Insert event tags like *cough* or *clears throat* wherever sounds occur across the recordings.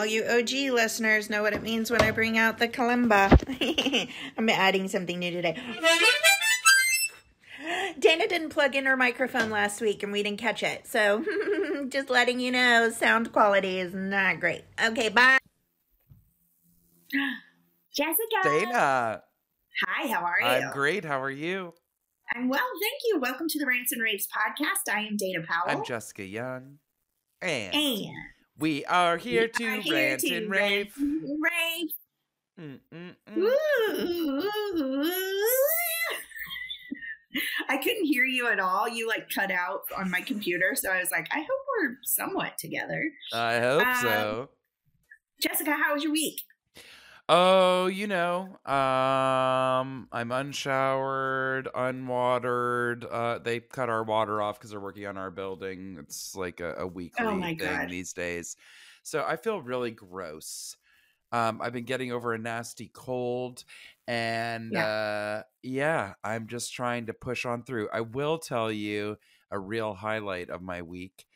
All you OG listeners know what it means when I bring out the kalimba. *laughs* I'm adding something new today. Dana didn't plug in her microphone last week and we didn't catch it. So *laughs* just letting you know, sound quality is not great. Okay, bye. *gasps* Jessica. Dana, Hi, how are you? I'm great. How are you? I'm well, thank you. Welcome to the Rants and Raves podcast. I am Dana Powell. I'm Jessica Young. And and we are here to are here rant to and rave. Rave. I couldn't hear you at all. You like cut out on my computer, so I was like, I hope we're somewhat together. I hope Um, so. Jessica, how was your week? Oh, you know, um, I'm unshowered, unwatered. Uh, they cut our water off because they're working on our building. It's like a, a weekly Oh thing God. these days. So I feel really gross. Um, I've been getting over a nasty cold, and uh, yeah, I'm just trying to push on through. I will tell you a real highlight of my week.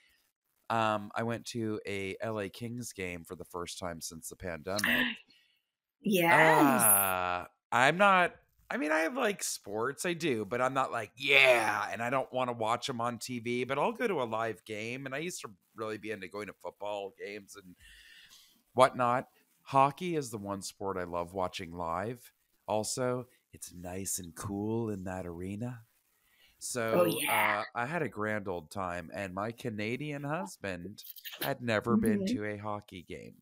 Um, I went to a LA Kings game for the first time since the pandemic. Yes. Uh, I'm not. I mean, I have like sports, I do, but I'm not like yeah, and I don't want to watch them on TV. But I'll go to a live game, and I used to really be into going to football games and whatnot. Hockey is the one sport I love watching live. Also, it's nice and cool in that arena. So yeah. uh, I had a grand old time, and my Canadian husband had never been Mhm. to a hockey game.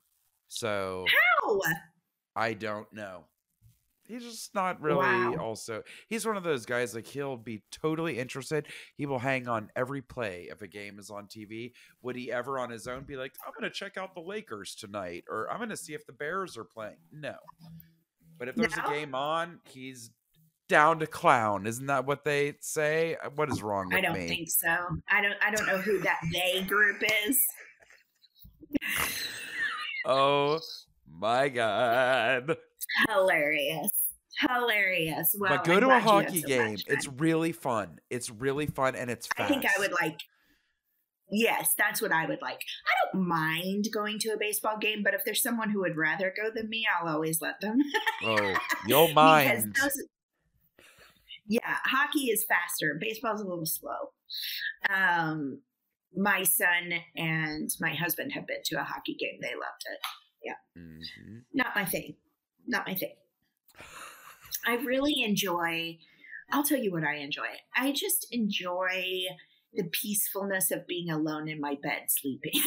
So How? I don't know. He's just not really Wow. also he's one of those guys like he'll be totally interested. He will hang on every play if a game is on TV. Would he ever on his own be like, I'm gonna check out the Lakers tonight or I'm gonna see if the Bears are playing? No. But if there's No? a game on, he's down to clown. Isn't that what they say? Uh, What is wrong with I don't me? think so. I don't I don't know who that they group is. Oh my god. Hilarious. Hilarious. Well, but go I'm to a glad you had hockey so game. It's really fun. It's really fun and it's I think I would like. Yes, that's what I would like. I don't mind going to a baseball game, but if there's someone who would rather go than me, I'll always let them. Oh, *laughs* you'll mind. those- yeah, hockey is faster. Baseball's a little slow. Um, my son and my husband have been to a hockey game. They loved it. Mhm. Not my thing. Not my thing. I really enjoy. I'll tell you what I enjoy. I just enjoy the peacefulness of being alone in my bed sleeping. *laughs*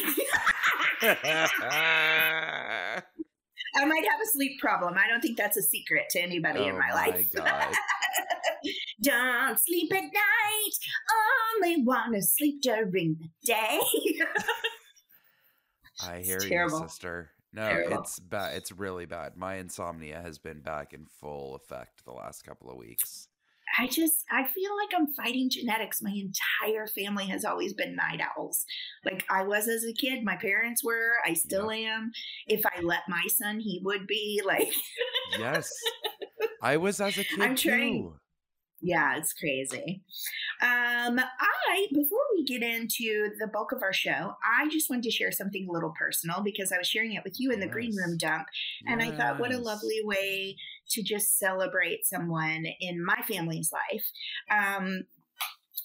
I might have a sleep problem. I don't think that's a secret to anybody in Oh my my life. God. *laughs* don't sleep at night. Only want to sleep during the day. *laughs* I hear you, sister. No, Terrible. it's bad. It's really bad. My insomnia has been back in full effect the last couple of weeks. I just I feel like I'm fighting genetics. My entire family has always been night owls. Like I was as a kid, my parents were, I still am. If I let my son, he would be like Yes. I was as a *laughs* kid I'm trying. too. Yeah, it's crazy. Um, I before we get into the bulk of our show, I just wanted to share something a little personal because I was sharing it with you in the green room dump, and I thought, what a lovely way to just celebrate someone in my family's life. Um,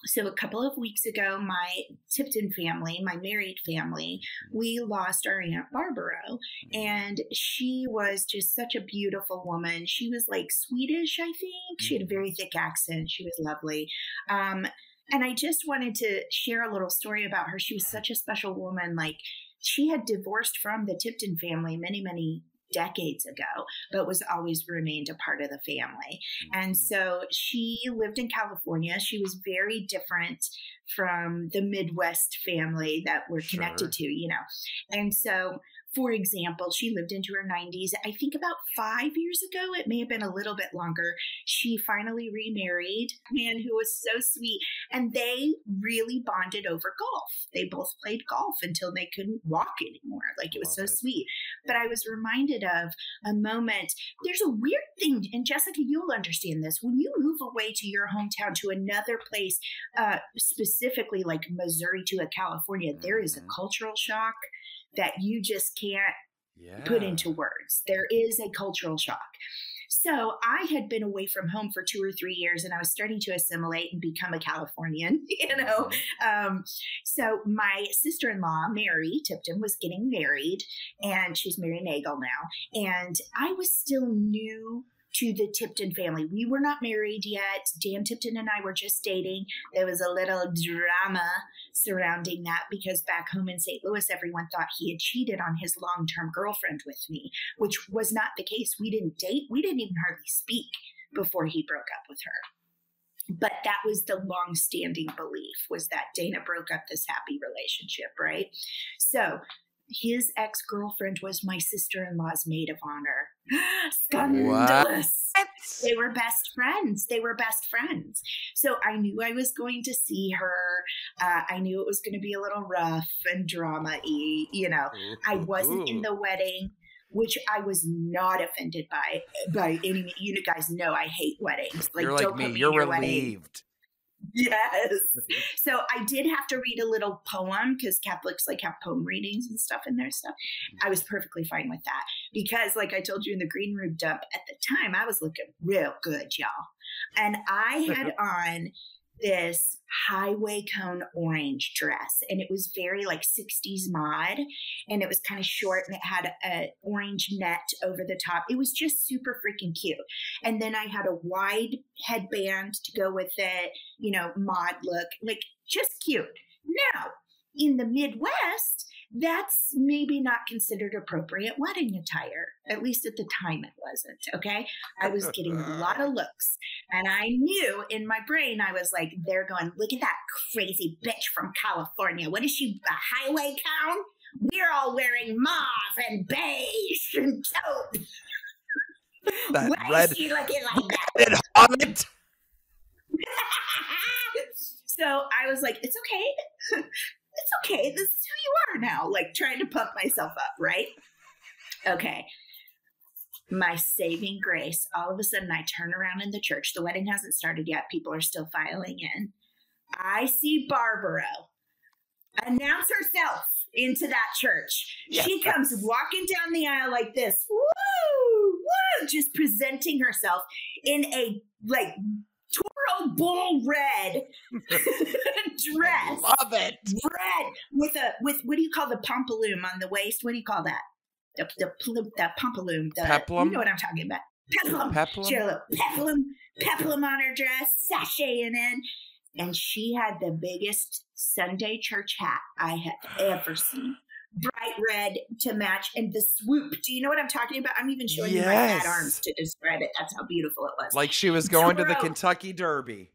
so a couple of weeks ago, my Tipton family, my married family, we lost our aunt Barbara, Mm-hmm. and she was just such a beautiful woman. She was like Swedish, I think. She had a very thick accent. She was lovely. Um, and I just wanted to share a little story about her. She was such a special woman. Like she had divorced from the Tipton family many, many decades ago, but was always remained a part of the family. And mm-hmm. so she lived in California. She was very different from the Midwest family that we're connected to, you know. And so for example, she lived into her 90s. I think about five years ago, it may have been a little bit longer. She finally remarried a man who was so sweet, and they really bonded over golf. They both played golf until they couldn't walk anymore. Like it was so it. sweet. But I was reminded of a moment. There's a weird thing, and Jessica, you'll understand this. When you move away to your hometown to another place, uh, specifically like Missouri to a California, there is a Mhm. cultural shock that you just can't Yeah. put into words. There is a cultural shock. So I had been away from home for two or three years and I was starting to assimilate and become a Californian, *laughs* you know. Mhm. Um, so my sister-in-law, Mary Tipton, was getting married and she's Mary Nagel now. And I was still new to the Tipton family. We were not married yet. Dan Tipton and I were just dating. There was a little drama surrounding that because back home in St. Louis, everyone thought he had cheated on his long term girlfriend with me, which was not the case. We didn't date, we didn't even hardly speak before he broke up with her. But that was the long standing belief was that Dana broke up this happy relationship, right? So his ex girlfriend was my sister in law's maid of honor. *gasps* Scandalous. They were best friends. They were best friends. So I knew I was going to see her. Uh, I knew it was going to be a little rough and drama y, you know. I wasn't in the wedding, which I was not offended by. By any, you guys know I hate weddings. Like, You're like don't me. put me You're in your wedding. *laughs* Yes. *laughs* so I did have to read a little poem because Catholics like have poem readings and stuff in their stuff. I was perfectly fine with that because, like I told you in the green room dump at the time, I was looking real good, y'all. And I had *laughs* on this highway cone orange dress and it was very like 60s mod and it was kind of short and it had a orange net over the top. It was just super freaking cute. And then i had a wide headband to go with it you know mod look like just cute. Now in the midwest that's maybe not considered appropriate wedding attire at least at the time it wasn't okay i was getting a lot of looks and I knew in my brain, I was like, they're going, look at that crazy bitch from California. What is she, a highway clown? We're all wearing mauve and beige and taupe. That Why red is she looking like that? red hot. *laughs* so I was like, it's okay. *laughs* It's okay. This is who you are now. Like trying to pump myself up, right? Okay. My saving grace. All of a sudden, I turn around in the church. The wedding hasn't started yet. People are still filing in. I see Barbara announce herself into that church. She Yes. comes walking down the aisle like this. Woo! Woo! Just presenting herself in a like Toro Bull red *laughs* dress. Love it. Red with a with what do you call the pompaloom on the waist? What do you call that? The the, the pompaloom. The, Peplum? You know what I'm talking about. Peplum. Peplum. She had a little peplum, peplum on her dress, sashaying in. And she had the biggest Sunday church hat I have ever seen. Bright red to match and the swoop. Do you know what I'm talking about? I'm even showing you my fat arms to describe it. That's how beautiful it was. Like she was going to the. Kentucky Derby.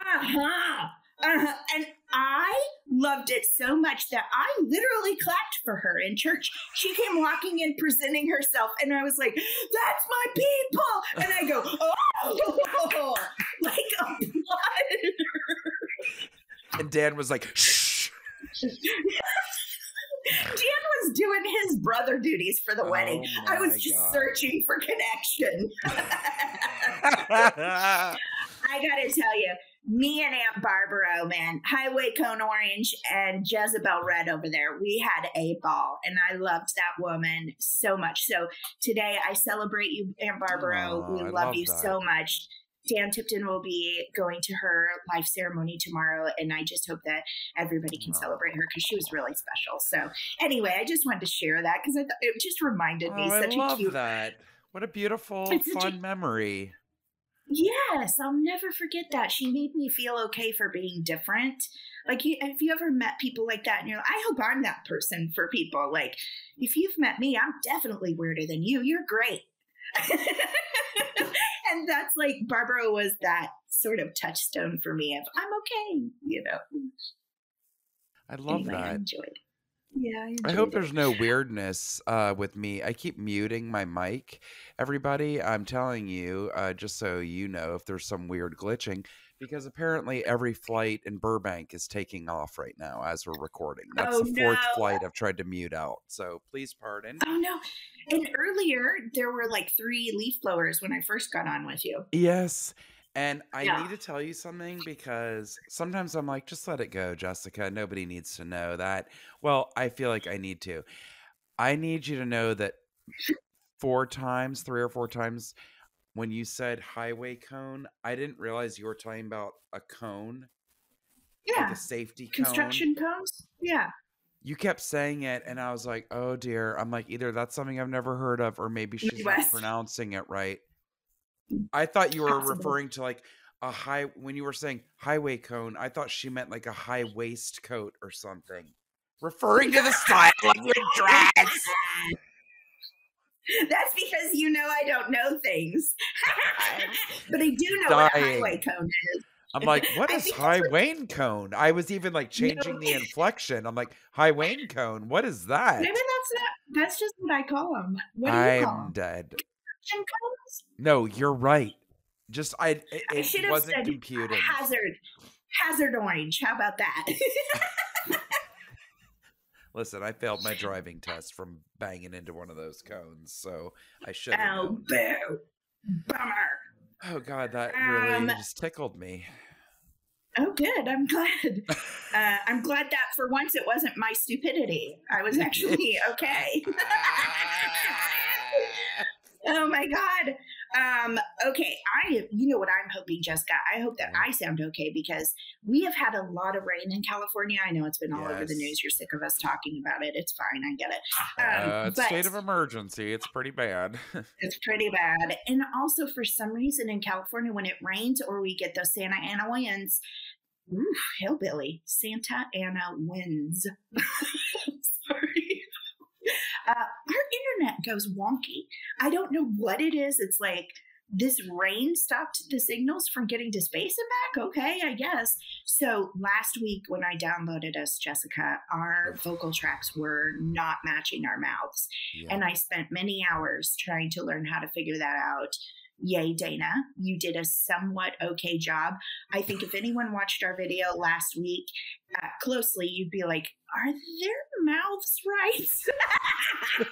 Uh-huh. Uh-huh. And I loved it so much that I literally clapped for her in church. She came walking in, presenting herself, and I was like, "That's my people!" And I go, "Oh!" *laughs* like applauded And Dan was like, shh. *laughs* Dan was doing his brother duties for the Oh wedding. I was just God. searching for connection. *laughs* I gotta tell you, me and Aunt Barbara, oh man, Highway Cone Orange and Jezebel Red over there, we had a ball, and I loved that woman so much. So today, I celebrate you, Aunt Barbara. Aw, we love, love you that. so much. Dan Tipton will be going to her life ceremony tomorrow, and I just hope that everybody can celebrate her because she was really special. So, anyway, I just wanted to share that because it just reminded me Oh, I such a cute that. What a beautiful, such a- fun memory. Yes, I'll never forget that. She made me feel okay for being different. Like, you, have you ever met people like that? And you're like, I hope I'm that person for people. Like, if you've met me, I'm definitely weirder than you. You're great. *laughs* and that's like, Barbara was that sort of touchstone for me of, I'm okay, you know. I love anyway, I that. enjoyed. Yeah, I hope it. there's no weirdness uh, with me. I keep muting my mic. Everybody, I'm telling you, uh, just so you know, if there's some weird glitching, because apparently every flight in Burbank is taking off right now as we're recording. That's Oh, the fourth no. flight I've tried to mute out. So please pardon. Oh no! And earlier there were like three leaf blowers when I first got on with you. Yes. And I Yeah. need to tell you something because sometimes I'm like, just let it go, Jessica. Nobody needs to know that. Well, I feel like I need to. I need you to know that four times, three or four times, when you said highway cone, I didn't realize you were talking about a cone, like Yeah, a safety cone. construction cones. Yeah. You kept saying it, and I was like, oh dear. I'm like, either that's something I've never heard of, or maybe she's not pronouncing it right. Mm. I thought you were Possible. referring to like a high, when you were saying highway cone, I thought she meant like a high waistcoat or something. Referring to the style of your dress. *laughs* That's because you know I don't know things. *laughs* but I do know what a highway cone is. I'm like, what is *laughs* I is think that's high Wayne cone? I was even like changing the inflection. I'm like, high Wayne cone. What is that? Maybe that's not. That's just what I call them. What do you call I'm them? dead. Cones? No, you're right. Just I, it, I should have wasn't said computing. hazard. Hazard orange. How about that? Listen, I failed my *laughs* driving test from banging into one of those cones, so I should oh, boo. Bummer. Oh God, that really Um, just tickled me. Oh, good. I'm glad. *laughs* Uh, I'm glad that for once it wasn't my stupidity. I was *laughs* actually okay. oh my god. Um, okay, I you know what I'm hoping, Jessica. I hope that Yeah. I sound okay because we have had a lot of rain in California. I know it's been all over the news. You're sick of us talking about it. It's fine. I get it. Um, uh, it's state of emergency. It's pretty bad. *laughs* it's pretty bad. And also, for some reason in California, when it rains or we get those Santa Ana winds, hillbilly, Santa Ana winds. *laughs* Sorry. Uh, our internet goes wonky. I don't know what it is. It's like this rain stopped the signals from getting to space and back. Okay, I guess. So last week when I downloaded us, Jessica, our vocal tracks were not matching our mouths. Yeah. And I spent many hours trying to learn how to figure that out. Yay, Dana. You did a somewhat okay job. I think if anyone watched our video last week uh, closely, you'd be like, are their mouths right? *laughs*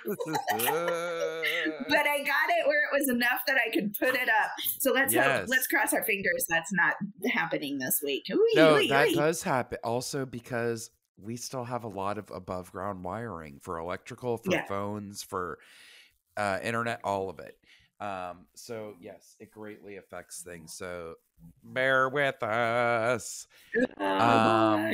but I got it where it was enough that I could put it up. So let's hope, let's cross our fingers that's not happening this week. Ooh, no, ooh, that ooh. does happen. Also, because we still have a lot of above ground wiring for electrical, for Yeah. phones, for uh, internet, all of it. Um, so yes, it greatly affects things. So bear with us. Oh, um.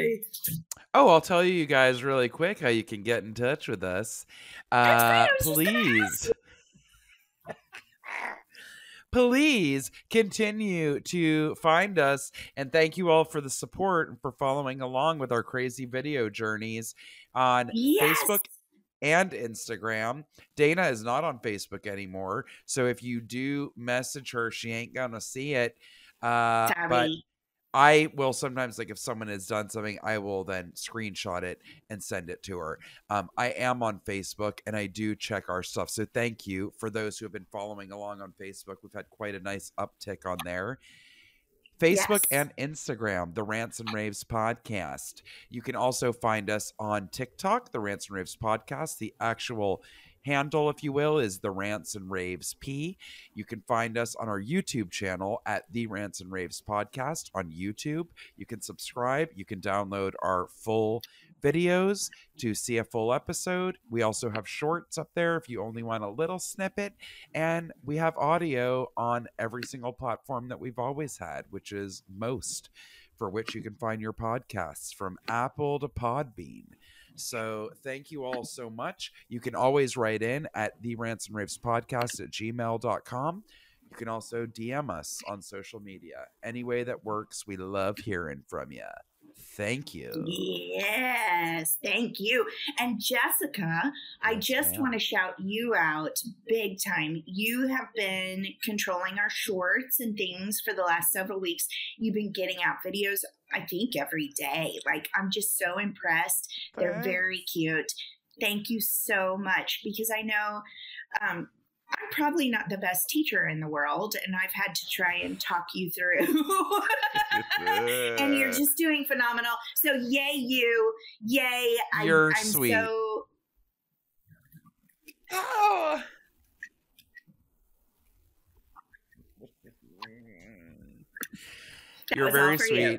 Oh, I'll tell you guys really quick how you can get in touch with us. Uh, right, I was just gonna please. *laughs* Please continue to find us and thank you all for the support and for following along with our crazy video journeys on yes. Facebook and Instagram. Dana is not on Facebook anymore. So if you do message her, she ain't gonna see it. Uh, Sorry. but I will sometimes like if someone has done something, I will then screenshot it and send it to her. Um, I am on Facebook and I do check our stuff. So thank you for those who have been following along on Facebook. We've had quite a nice uptick on there. Facebook Yes. and Instagram, the Rants and Raves podcast. You can also find us on TikTok, the Rants and Raves podcast. The actual handle, if you will, is the Rants and Raves P. You can find us on our YouTube channel at the Rants and Raves podcast on YouTube. You can subscribe. You can download our full videos to see a full episode. We also have shorts up there if you only want a little snippet. And we have audio on every single platform that we've always had, which is most, for which you can find your podcasts from Apple to Podbean. So thank you all so much. You can always write in at the Rants and Raves podcast at gmail.com. You can also DM us on social media. Any way that works, we love hearing from you. Thank you. Yes, thank you. And Jessica, I just want to shout you out big time. You have been controlling our shorts and things for the last several weeks. You've been getting out videos I think every day. Like I'm just so impressed. They're very cute. Thank you so much because I know um, I'm probably not the best teacher in the world, and I've had to try and talk you through. *laughs* and you're just doing phenomenal. So yay you, yay! I, You're I'm sweet. so Oh. that You're very sweet. you.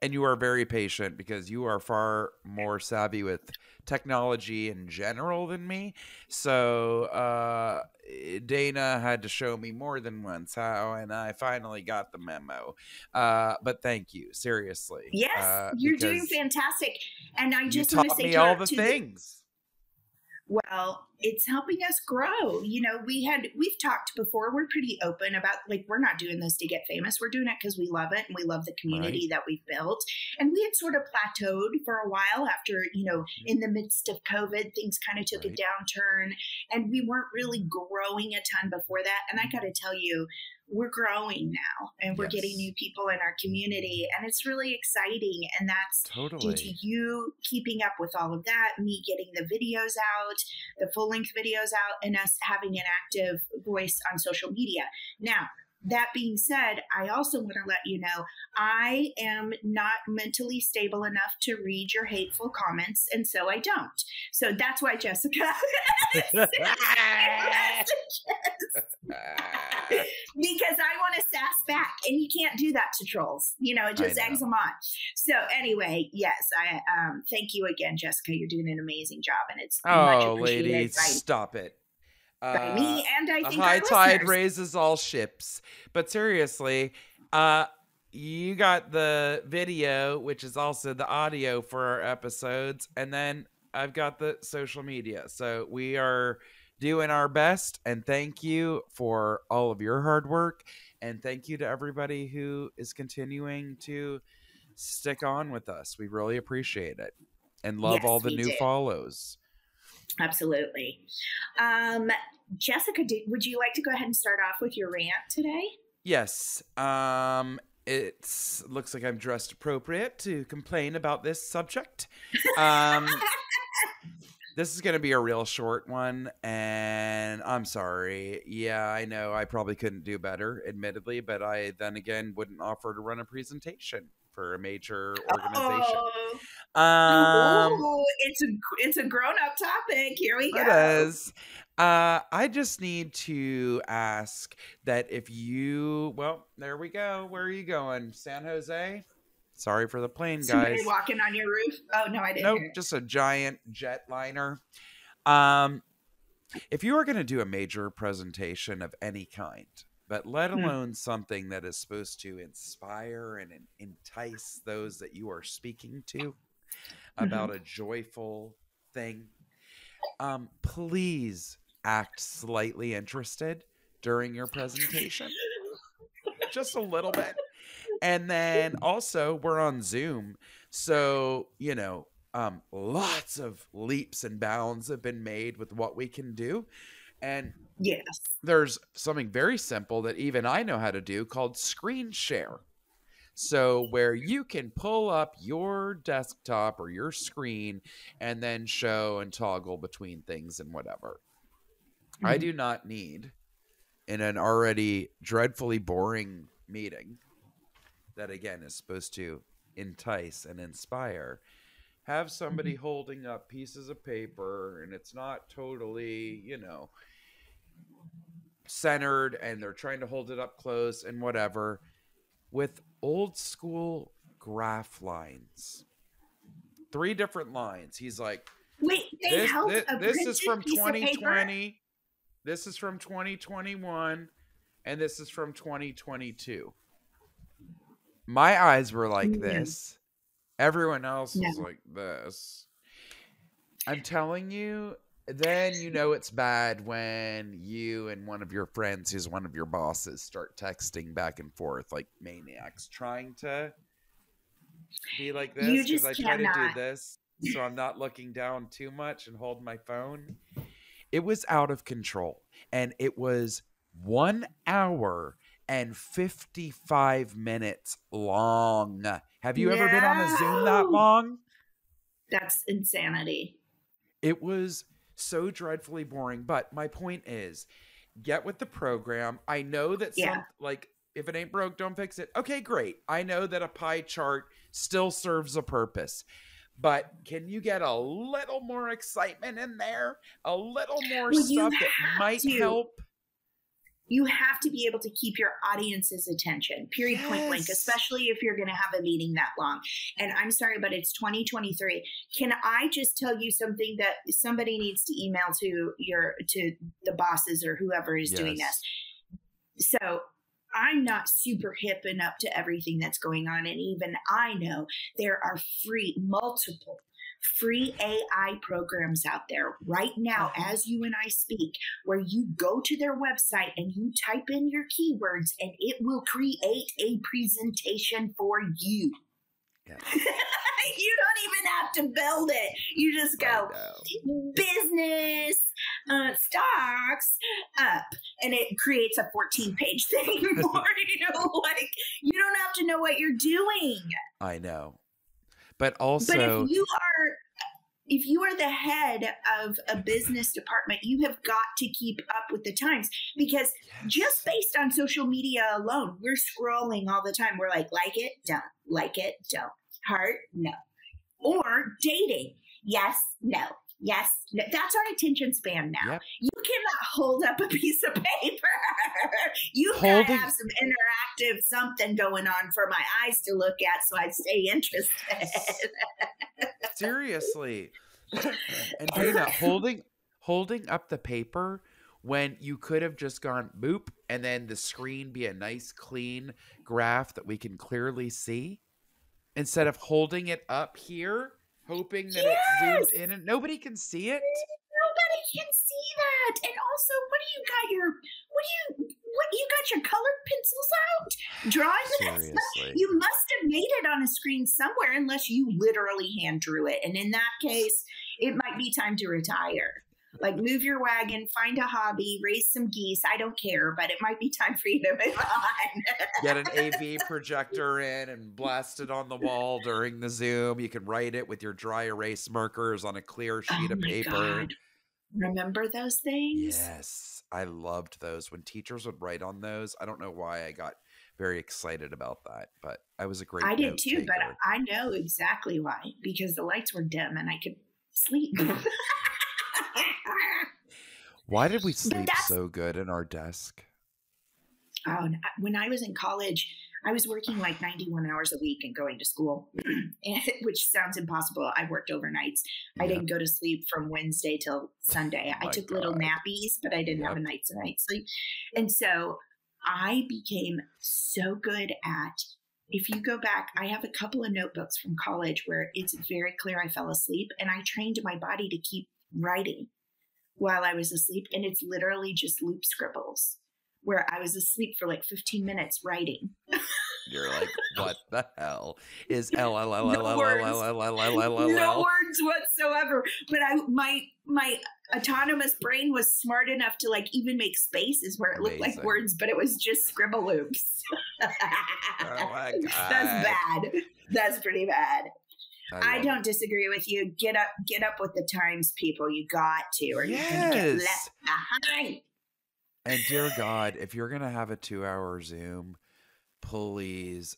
And you are very patient because you are far more savvy with technology in general than me. So uh, Dana had to show me more than once how, and I finally got the memo. Uh, but thank you, seriously. Yes, uh, you're doing fantastic. And I just want to taught say all the things. Well, it's helping us grow. You know, we had we've talked before. We're pretty open about like we're not doing this to get famous. We're doing it because we love it and we love the community that we've built. And we had sort of plateaued for a while after, you know, mm-hmm. in the midst of COVID, things kind of took Right. a downturn and we weren't really growing a ton before that. And I got to tell you, we're growing now and we're getting new people in our community and it's really exciting and that's totally. due to you keeping up with all of that, me getting the videos out, the full length videos out, and us having an active voice on social media. Now, that being said, I also want to let you know I am not mentally stable enough to read your hateful comments, and so I don't. So that's why Jessica *laughs* *laughs* because I want to sass back, and you can't do that to trolls. You know, it just eggs them on. So anyway, yes, I um, thank you again, Jessica. You're doing an amazing job, and it's much oh, appreciated ladies, stop it. By Uh, me and I think high tide listeners. raises all ships. But seriously, uh, you got the video, which is also the audio for our episodes, and then I've got the social media. So we are doing our best, and thank you for all of your hard work, and thank you to everybody who is continuing to stick on with us. We really appreciate it, and love Yes, all the new do. follows. Absolutely. Um, Jessica, did, would you like to go ahead and start off with your rant today? Yes. Um it's looks like I'm dressed appropriate to complain about this subject. Um *laughs* this is going to be a real short one and I'm sorry. Yeah, I know I probably couldn't do better admittedly, but I then again wouldn't offer to run a presentation for a major organization. Oh, Um Ooh, it's a it's a grown up topic. Here we go. It is. Uh, I just need to ask that if you, well, there we go. Where are you going? San Jose? Sorry for the plane, Somebody guys. walking on your roof. Oh no, I didn't. Nope, just a giant jetliner. Um, if you are going to do a major presentation of any kind, but let Hmm. alone something that is supposed to inspire and entice those that you are speaking to about a joyful thing, um, please act slightly interested during your presentation, just a little bit. And then also, we're on Zoom. So, you know, um, lots of leaps and bounds have been made with what we can do. And Yes. there's something very simple that even I know how to do called screen share. So, where you can pull up your desktop or your screen and then show and toggle between things and whatever. I Mhm. do not need, in an already dreadfully boring meeting that again is supposed to entice and inspire, have somebody holding up pieces of paper and it's not totally, you know, centered and they're trying to hold it up close and whatever with old school graph lines. Three different lines. He's like, Wait, they this, held thi- a this is from piece of paper? 2020. This is from 2021. And this is from 2022. My eyes were like No. this. Everyone else was like this. I'm telling you, then you know it's bad when you and one of your friends, who's one of your bosses, start texting back and forth like maniacs, trying to be like this. You 'cause just I try to do this, so I'm not looking down too much and hold my phone. It was out of control, and it was one hour and 55 minutes long. Have you ever been on a Zoom that long? That's insanity. It was so dreadfully boring. But my point is, get with the program. I know that some Yeah. like if it ain't broke, don't fix it. Okay, great. I know that a pie chart still serves a purpose. But can you get a little more excitement in there? A little more Well, stuff that might to. help? You have to be able to keep your audience's attention, period, point blank, especially if you're going to have a meeting that long. And I'm sorry, but it's 2023. Can I just tell you something that somebody needs to email to your to the bosses or whoever is doing this? So I'm not super hip and up to everything that's going on. And even I know there are free, multiple free AI programs out there right now Uh-huh. as you and I speak, where you go to their website and you type in your keywords and it will create a presentation for you. Yes. *laughs* you don't even have to build it. You just go, I know. business uh, stocks up and it creates a 14 page *laughs* thing for *laughs* you like you don't have to know what you're doing I know. But also but if you are if you are the head of a business department you have got to keep up with the times because just based on social media alone we're scrolling all the time. We're like like it don't. Like it don't. Heart no. Or dating yes no yes. That's our attention span now. Yep. you cannot hold up a piece of paper. *laughs* You gotta have some interactive something going on for my eyes to look at so i stay interested. *laughs* Seriously. *laughs* And Dana holding holding up the paper when you could have just gone boop and then the screen be a nice clean graph that we can clearly see instead of holding it up here hoping that Yes! it zoomed in and nobody can see it Nobody can see that. And also, what do you got your what do you what you got your colored pencils out? Drawing this stuff? seriously You must have made it on a screen somewhere unless you literally hand drew it. And in that case, it might be time to retire. Like move your wagon, find a hobby, raise some geese. I don't care, but it might be time for you to move on. get an AV *laughs* projector in and blast it on the wall during the Zoom. You can write it with your dry erase markers on a clear oh sheet Oh of paper. God. Remember those things? Yes, I loved those when teachers would write on those. I don't know why I got very excited about that, but I was a great. I did too, but. I know exactly why because the lights were dim and I could sleep. *laughs* why did we sleep so good in our desk? Oh, when I was in college, I was working like 91 hours a week and going to school, *clears throat* *laughs* which sounds impossible. I worked overnights. I didn't go to sleep from Wednesday till Sunday. Oh I My took little nappies, but I didn't have a Yep. night to night sleep. And so I became so good at if you go back, I have a couple of notebooks from college where it's very clear I fell asleep and I trained my body to keep writing while I was asleep. And it's literally just loop scribbles where I was asleep for like 15 minutes writing. You're like, what the hell is L L L L L. L L L L L L No L? words whatsoever. But I my my autonomous brain was smart enough to like even make spaces where it looked like Amazing. words, but it was just scribble loops. Oh my That's God. bad. That's pretty bad. I love don't disagree with you. Get up, get up with the times, people. You got to, or you're gonna get left behind. And dear God, if you're gonna have a two-hour Zoom, please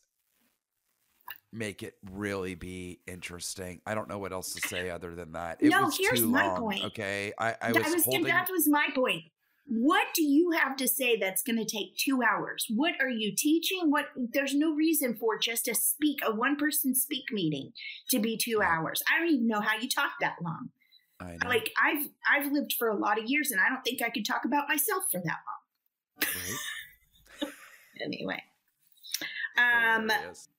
make it really be interesting. I don't know what else to say other than that. It No, here's my long. point. Okay, I, I was, was holding. that was my point. What do you have to say that's going to take two hours? What are you teaching? What? There's no reason for just a speak a one person speak meeting to be two hours. I don't even know how you talk that long. I know, Like I've I've lived for a lot of years, and I don't think I could talk about myself for that long. right? *laughs* Anyway, um, Hilarious.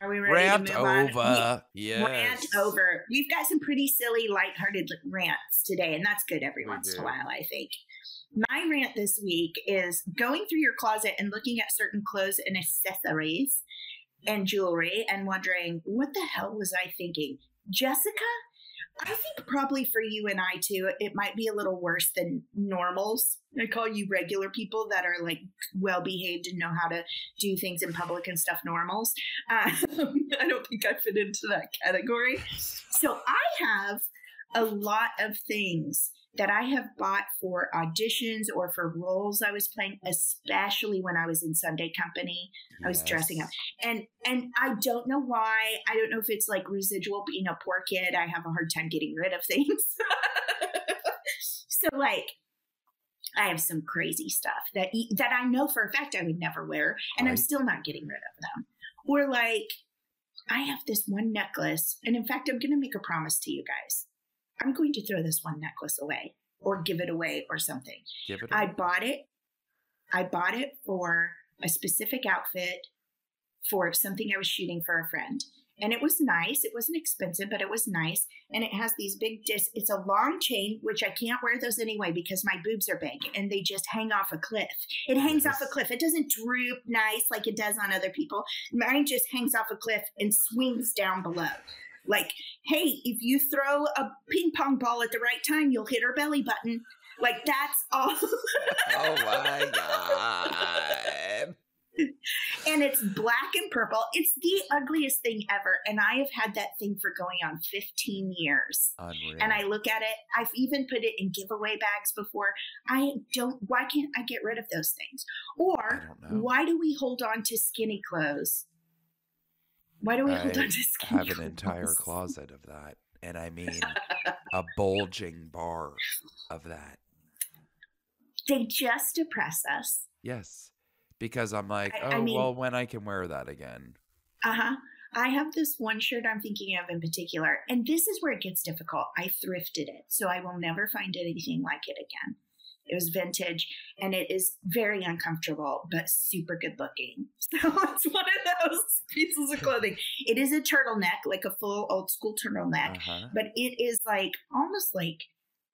are we ready rant to move on? over. Yeah. Yes. Rant over. We've got some pretty silly, lighthearted rants today, and that's good every We once in a while, I think. My rant this week is going through your closet and looking at certain clothes and accessories and jewelry and wondering, what the hell was I thinking? Jessica, I think probably for you and I too, it might be a little worse than normals. I call you regular people that are like well behaved and know how to do things in public and stuff. Normals. Um, *laughs* I don't think I fit into that category. So I have a lot of things that I have bought for auditions or for roles I was playing, especially when I was in Sunday Company. I was dressing up. And and I don't know why. I don't know if it's like residual being a poor kid. I have a hard time getting rid of *laughs* things. so like I have some crazy stuff that that I know for a fact I would never wear and I'm still not getting rid of them. Or like I have this one necklace and in fact I'm going to make a promise to you guys. I'm going to throw this one necklace away or give it away or something. Give it. I a- bought it. I bought it for a specific outfit for something I was shooting for a friend. And it was nice. It wasn't expensive, but it was nice. And it has these big discs. It's a long chain, which I can't wear those anyway because my boobs are big and they just hang off a cliff. It hangs off a cliff. It doesn't droop nice like it does on other people. Mine just hangs off a cliff and swings down below. Like, hey, if you throw a ping pong ball at the right time, you'll hit her belly button. Like, that's all. *laughs* oh my god! and it's black and purple. It's the ugliest thing ever. And I have had that thing for going on 15 years. Unreal. And I look at it, I've even put it in giveaway bags before. I don't, why can't I get rid of those things? Or why do we hold on to skinny clothes? Why do we hold on to skinny have an entire *laughs* closet of that, and I mean a bulging bar of that. They just depress us. Yes, because I'm like, I- I oh mean- well, when I can wear that again. Uh huh. I have this one shirt I'm thinking of in particular, and this is where it gets difficult. I thrifted it, so I will never find anything like it again. It was vintage, and it is very uncomfortable, but super good looking. *laughs* So it's one of those pieces of clothing. It is a turtleneck, like a full old school turtleneck, Uh-huh. but it is like almost like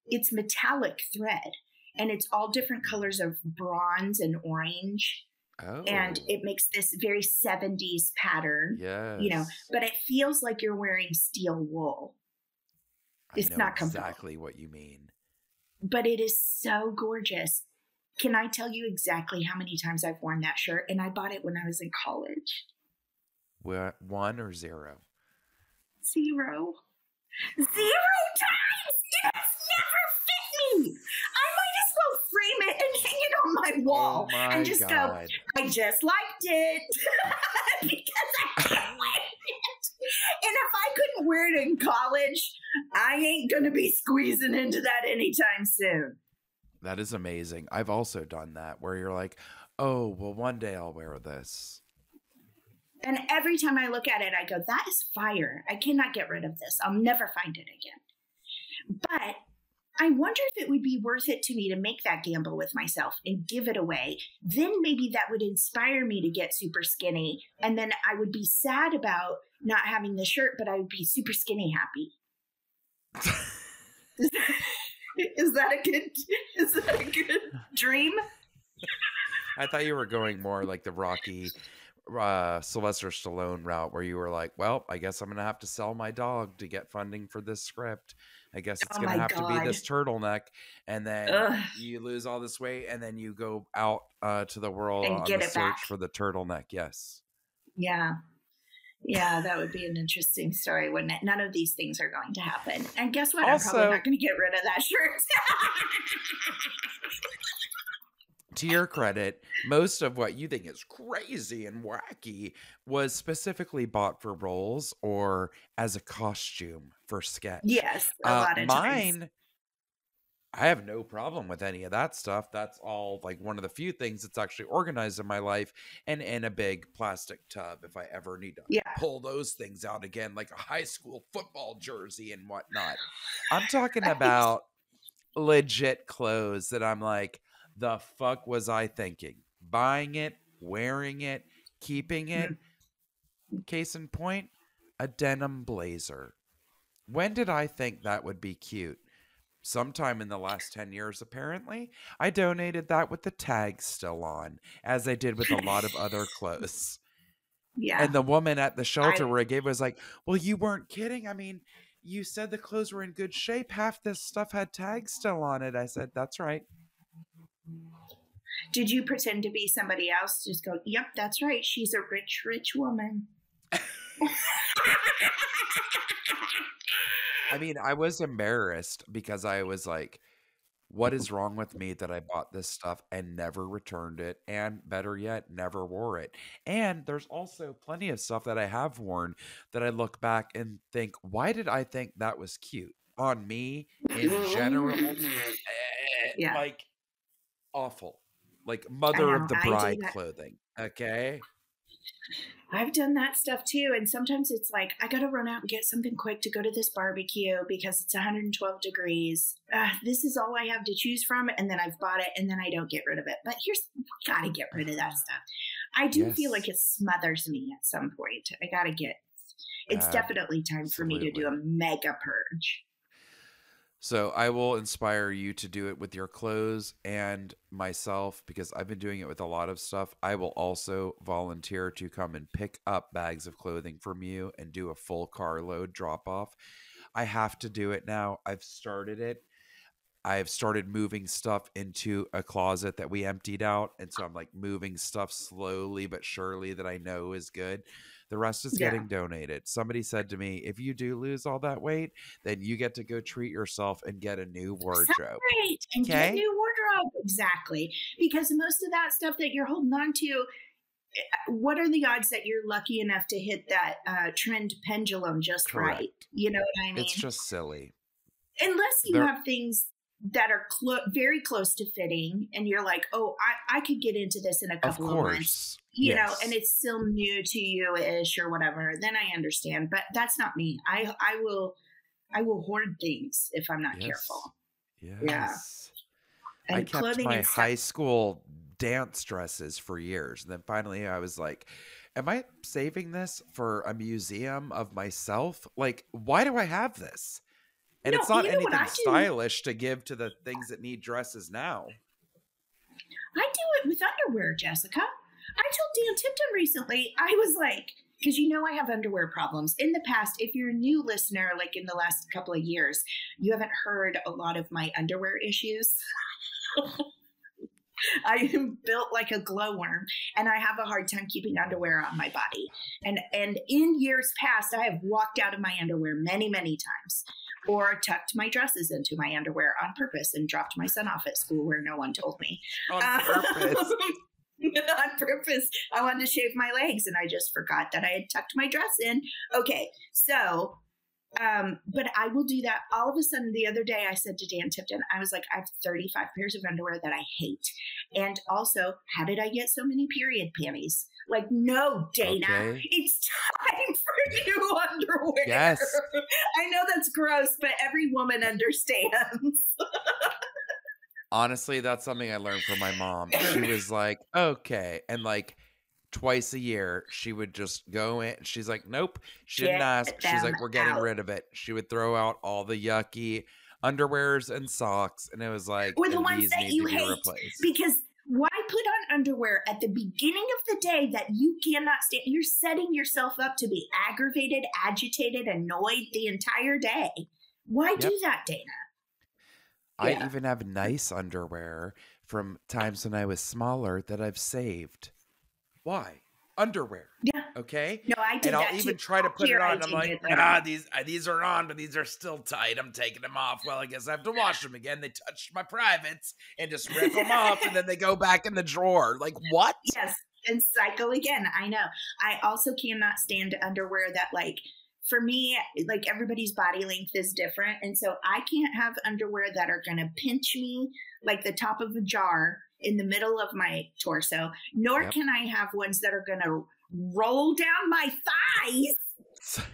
it's metallic thread, and it's all different colors of bronze and orange, Oh, and it makes this very 70s pattern yes, you know, but it feels like you're wearing steel wool. It's not comfortable. exactly what you mean. But it is so gorgeous. Can I tell you exactly how many times I've worn that shirt? And I bought it when I was in college. Wha- One or zero? Zero. Zero times! It has never fit me! I might as well frame it and hang it on my oh wall oh my and just go! I just liked it *laughs* because I couldn't wear it. And if I couldn't wear it in college, I ain't gonna be squeezing into that anytime soon. That is amazing. I've also done that where you're like, oh well, one day I'll wear this. And every time I look at it, I go, that is fire. I cannot get rid of this. I'll never find it again. But I wonder if it would be worth it to me to make that gamble with myself and give it away. Then maybe that would inspire me to get super skinny. And then I would be sad about not having the shirt, but I would be super skinny happy. *laughs* Is that a good is that a good dream? I thought you were going more like the Rocky uh Sylvester Stallone route where you were like, well, I guess I'm gonna have to sell my dog to get funding for this script. I guess it's Oh gonna my have to be this turtleneck, and then Ugh. you lose all this weight, and then you go out uh, to the world And on get the it search back. for the turtleneck. Yes, Yeah. Yeah, that would be an interesting story, wouldn't it? None of these things are going to happen. And guess what? I'm probably not going to get rid of that shirt. *laughs* to your credit, most of what you think is crazy and wacky was specifically bought for roles or as a costume for sketch. yes, a Uh, lot of times. mine, I have no problem with any of that stuff. That's all like one of the few things that's actually organized in my life and in a big plastic tub if I ever need to Yeah. pull those things out again, like a high school football jersey and whatnot. I'm talking *laughs* about legit clothes that I'm like, the fuck was I thinking? Buying it, wearing it, keeping it. *laughs* Case in point, a denim blazer. When did I think that would be cute? Sometime in the last 10 years, apparently. I donated that with the tag still on, as I did with a lot of other *laughs* clothes. Yeah. And the woman at the shelter I- where I gave was like, Well, you weren't kidding. I mean, you said the clothes were in good shape. Half this stuff had tags still on it. I said, That's right. Did you pretend to be somebody else? Just go, yep, that's right. She's a rich, rich woman. I mean, I was embarrassed because I was like, what is wrong with me that I bought this stuff and never returned it? And better yet, never wore it. And there's also plenty of stuff that I have worn that I look back and think, why did I think that was cute on me in general? *laughs* Eh, Yeah. Like, awful. Like, mother know, of the bride clothing. Okay. I've done that stuff too. And sometimes it's like, I got to run out and get something quick to go to this barbecue because it's 112 degrees. Uh, this is all I have to choose from. And then I've bought it and then I don't get rid of it. But here's, got to get rid of that stuff. I do feel like it smothers me at some point. I got to get, it's definitely time for me to do a mega purge. So I will inspire you to do it with your clothes and myself because I've been doing it with a lot of stuff. I will also volunteer to come and pick up bags of clothing from you and do a full carload drop off. I have to do it now. I've started it. I've started moving stuff into a closet that we emptied out. And so I'm like moving stuff slowly but surely that I know is good. The rest is Yeah. getting donated. Somebody said to me, if you do lose all that weight, then you get to go treat yourself and get a new wardrobe. Right. And get a new wardrobe. Exactly. Because most of that stuff that you're holding on to, eh, what are the odds that you're lucky enough to hit that uh, trend pendulum just right? You know what I mean? It's just silly. Unless you there- have things that are clo- very close to fitting and you're like, oh, I, I could get into this in a Of couple of, months. course. You know, and it's still new to you ish or whatever, then I understand. But that's not me. I I will I will hoard things if I'm not Yes. careful. Yes. And I kept clothing my high school dance dresses for years. And then finally I was like, am I saving this for a museum of myself? Like, why do I have this? And No, it's not you know what anything do? stylish to give to the things that need dresses now. I do it with underwear, Jessica. I told Dan Tipton recently, I was like, because you know I have underwear problems. In the past, if you're a new listener, like in the last couple of years, you haven't heard a lot of my underwear issues. *laughs* I am built like a glowworm and I have a hard time keeping underwear on my body. And and in years past, I have walked out of my underwear many, many times or tucked my dresses into my underwear on purpose and dropped my son off at school where no one told me. On Uh, purpose. *laughs* on purpose. I wanted to shave my legs and I just forgot that I had tucked my dress in. Okay, so, um, but I will do that. All of a sudden, the other day, I said to Dan Tipton, I was like, I have 35 pairs of underwear that I hate. And also, how did I get so many period panties? Like, no, Dana, Okay. it's time *laughs* for new underwear. Yes. *laughs* I know that's gross, but every woman understands. *laughs* Honestly, that's something I learned from my mom. She was like, okay. And like twice a year, she would just go in. She's like, nope. She didn't ask. She's like, we're getting out. rid of it. She would throw out all the yucky underwears and socks. And it was like, Or the ones that you hate, replaced. Because put on underwear at the beginning of the day that you cannot stand? You're setting yourself up to be aggravated, agitated, annoyed the entire day. Why do that, Dana? I Yeah. even have nice underwear from times when I was smaller that I've saved. Why? Underwear. Yeah. Okay. No, I did and I'll even too. try to put it year I on. I'm like, ah, these uh, these are on, but these are still tight. I'm taking them off. Well, I guess I have to wash them again. They touched my privates and just rip them off, and *laughs* then they go back in the drawer. Like what? Yes, and cycle again. I know. I also cannot stand underwear that like for me, like everybody's body length is different. And so I can't have underwear that are gonna pinch me like the top of a jar in the middle of my torso, nor Yep. can I have ones that are gonna roll down my thighs *laughs*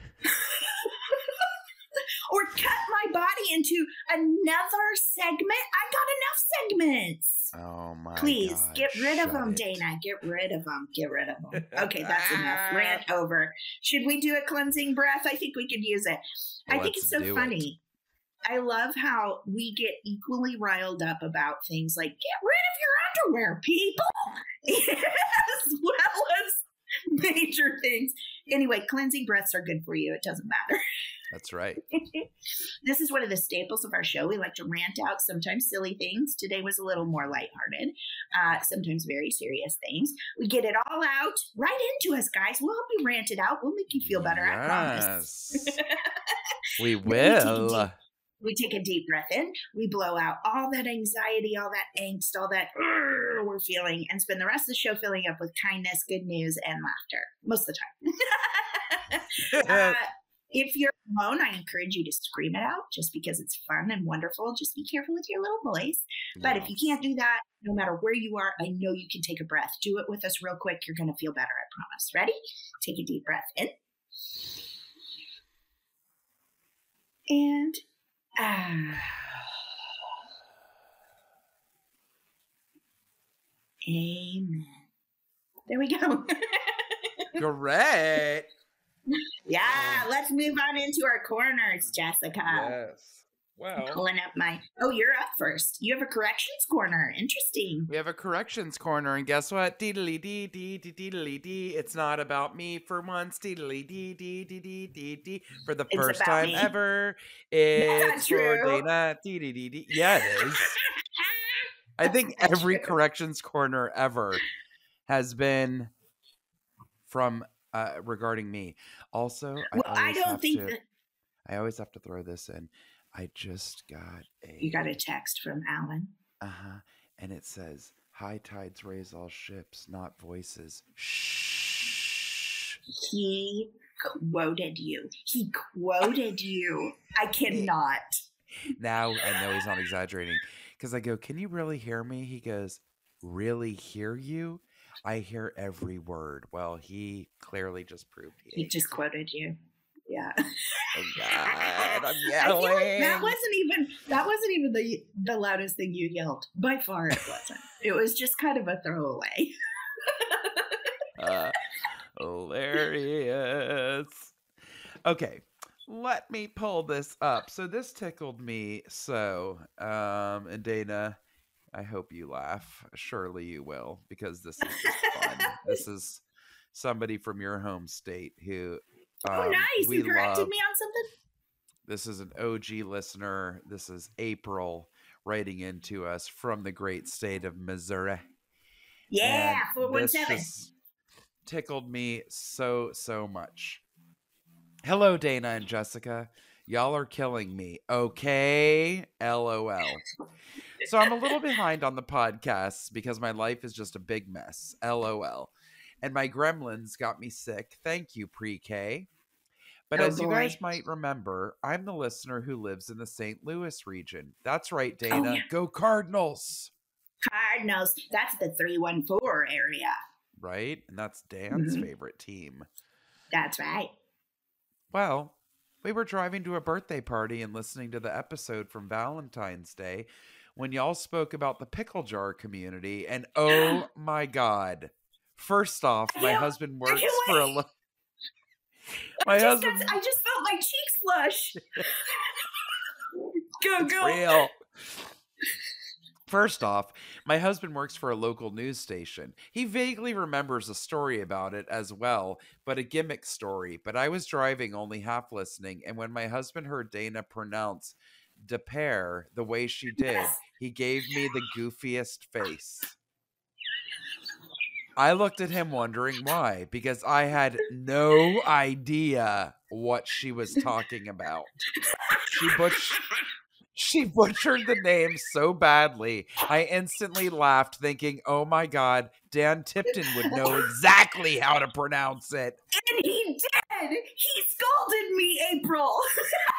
or cut my body into another segment. I got enough segments. Oh my! Please God, get rid of them, it. Dana. Get rid of them. Get rid of them. *laughs* Okay, that's enough. Rant over. Should we do a cleansing breath? I think we could use it. I think it's so funny. it. I love how we get equally riled up about things like get rid of your underwear, people, *laughs* as well as major things. Anyway, cleansing breaths are good for you. It doesn't matter. *laughs* That's right. this is one of the staples of our show. We like to rant out sometimes silly things. Today was a little more lighthearted, uh, sometimes very serious things. We get it all out right into us, guys. We'll help you rant it out. We'll make you feel better. I promise. Yes. *laughs* we will. We take a deep breath in. We blow out all that anxiety, all that angst, all that we're feeling, and spend the rest of the show filling up with kindness, good news, and laughter most of the time. *laughs* uh, if you're alone, I encourage you to scream it out just because it's fun and wonderful. Just be careful with your little voice. But if you can't do that, no matter where you are, I know you can take a breath. Do it with us real quick. You're going to feel better, I promise. Ready? Take a deep breath in. And. *sighs* Amen. There we go. *laughs* Great. yeah, let's move on into our corners, Jessica. yes. Well, Pulling up my. Oh, you're up first. You have a corrections corner. Interesting. we have a corrections corner, and guess what? Deedly dee dee dee deedly dee. It's not about me for once. Deedly dee dee dee dee dee dee. For the It's first time me. ever, *laughs* it's for true. Dana. Dee dee dee dee. Yeah, it is. *laughs* I think every true. corrections corner ever has been from uh, regarding me. Also, I, Well, I always don't think to, that I always have to throw this in. I just got a you got a text from Alan. uh huh, and it says high tides raise all ships, not voices. Shh. He quoted you. He quoted you. I cannot. Now I know he's not exaggerating because I go, "Can you really hear me?" He goes, "Really hear you?" I hear every word. Well, he clearly just proved he. He just quoted you. Yeah. Oh God, I'm *laughs* I yelling. like that wasn't even that wasn't even the the loudest thing you yelled. By far it wasn't. it was just kind of a throwaway. uh, hilarious. Okay, let me pull this up. So this tickled me so. Um, and Dana, I hope you laugh. Surely you will, because this is just fun. *laughs* this is somebody from your home state who. Oh um, nice. You corrected love. me on something? This is an OG listener. This is April writing into us from the great state of Missouri. Yeah, And four one seven. tickled me so so much. Hello, Dana and Jessica. Y'all are killing me. Okay, lol. So I'm a little *laughs* behind on the podcasts because my life is just a big mess. LOL. And my gremlins got me sick. Thank you, pre-K. But Oh, as you guys might remember, I'm the listener who lives in the St. Louis region. That's right, Dana. Oh, yeah. Go Cardinals. Cardinals. That's the three one four area. Right? And that's Dan's Mhm. favorite team. That's right. Well, we were driving to a birthday party and listening to the episode from Valentine's Day when y'all spoke about the pickle jar community. And *gasps* oh my God. First off, my husband works for a. Lo- I my just, husband. got, I just felt my cheeks flush. *laughs* go go. real. First off, my husband works for a local news station. He vaguely remembers a story about it as well, but a gimmick story. But I was driving, only half listening, and when my husband heard Dana pronounce de pair the way she did, he gave me the goofiest face. I looked at him wondering why, because I had no idea what she was talking about. She butch she butchered the name so badly. I instantly laughed, thinking, "Oh my god, Dan Tipton would know exactly how to pronounce it." And he did. He scolded me, April. *laughs*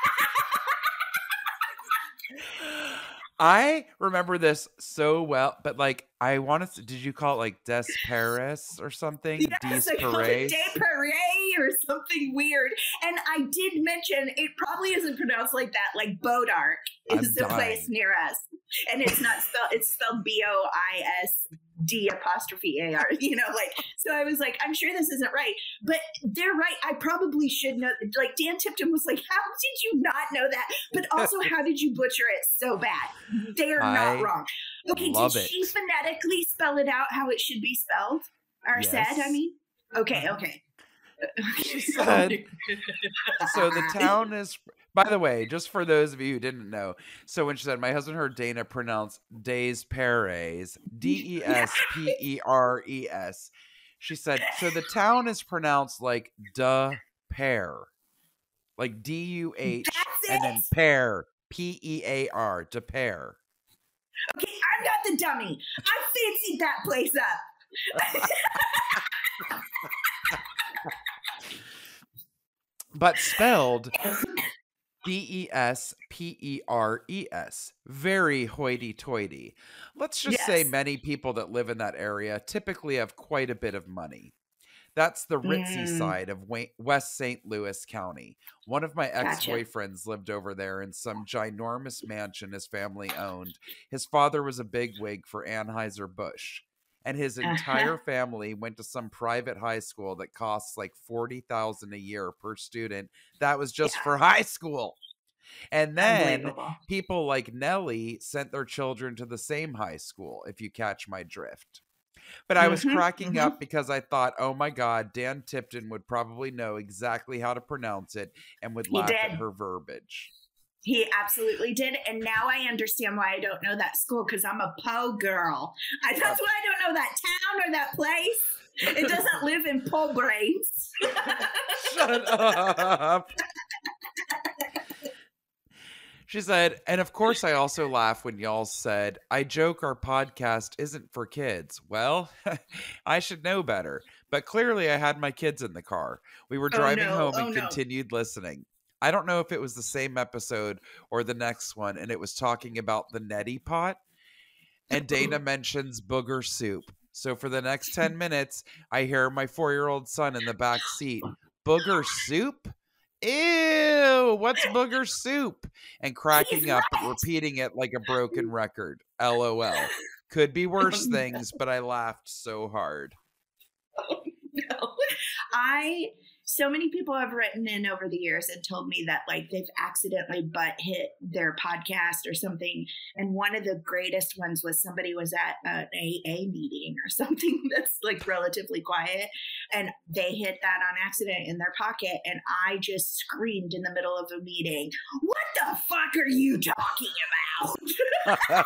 I remember this so well, but like I wanted to. Did you call it like Des Paris or *laughs* something? Yes, Des called it Paris. Or something weird. And I did mention it probably isn't pronounced like that. Like Bois D'Arc I'm is the place near us, and it's not spelled. It's spelled B O I S D apostrophe A R. *laughs* You know, like so. I was like, I'm sure this isn't right, but they're right. I probably should know. Like Dan Tipton was like, how did you not know that? But also, *laughs* how did you butcher it so bad? They are I not wrong. Okay, did it. she phonetically spell it out how it should be spelled or said? I mean, okay, uh-huh. okay. *laughs* She said, so the town is by the way just for those of you who didn't know so when she said my husband heard dana pronounce des peres d-e-s-p-e-r-e-s she said so the town is pronounced like duh pear like d-u-h That's and then it? pear p-e-a-r to pear Okay, I'm not the dummy. I fancied that place up. *laughs* but spelled *laughs* D E S P E R E S. Very hoity toity. Let's just say many people that live in that area typically have quite a bit of money. That's the ritzy Mm. side of West St. Louis County. One of my ex Gotcha. boyfriends lived over there in some ginormous mansion his family owned. His father was a bigwig for Anheuser-Busch. And his Uh-huh. entire family went to some private high school that costs like 40,000 a year per student. That was just Yeah. for *laughs* high school. And then people like Nellie sent their children to the same high school, if you catch my drift. But I was Mhm, cracking mhm. up because I thought, oh my God, Dan Tipton would probably know exactly how to pronounce it and would He laugh at her verbiage. He absolutely did. And now I understand why I don't know that school because I'm a Poe girl. I, that's why I don't know that town or that place. It doesn't *laughs* live in Poe brains. Shut up. She said, and of course, I also laugh when y'all said, I joke our podcast isn't for kids. Well, *laughs* I should know better. But clearly, I had my kids in the car. We were Oh, driving no. home Oh, and no. continued listening. I don't know if it was the same episode or the next one, and it was talking about the neti pot. And Dana *laughs* mentions booger soup. So for the next 10 minutes, I hear my four year old son in the back seat booger soup? Ew, what's booger soup? And cracking up, repeating it like a broken *laughs* record. LOL. Could be oh, worse no. things, but I laughed so hard. Oh, no. *laughs* I so many people have written in over the years and told me that like they've accidentally butt hit their podcast or something. And one of the greatest ones was somebody was at an AA meeting or *laughs* something that's like relatively quiet and they hit that on accident in their pocket and I just screamed in the middle of a meeting, "What the fuck are you talking about?" *laughs*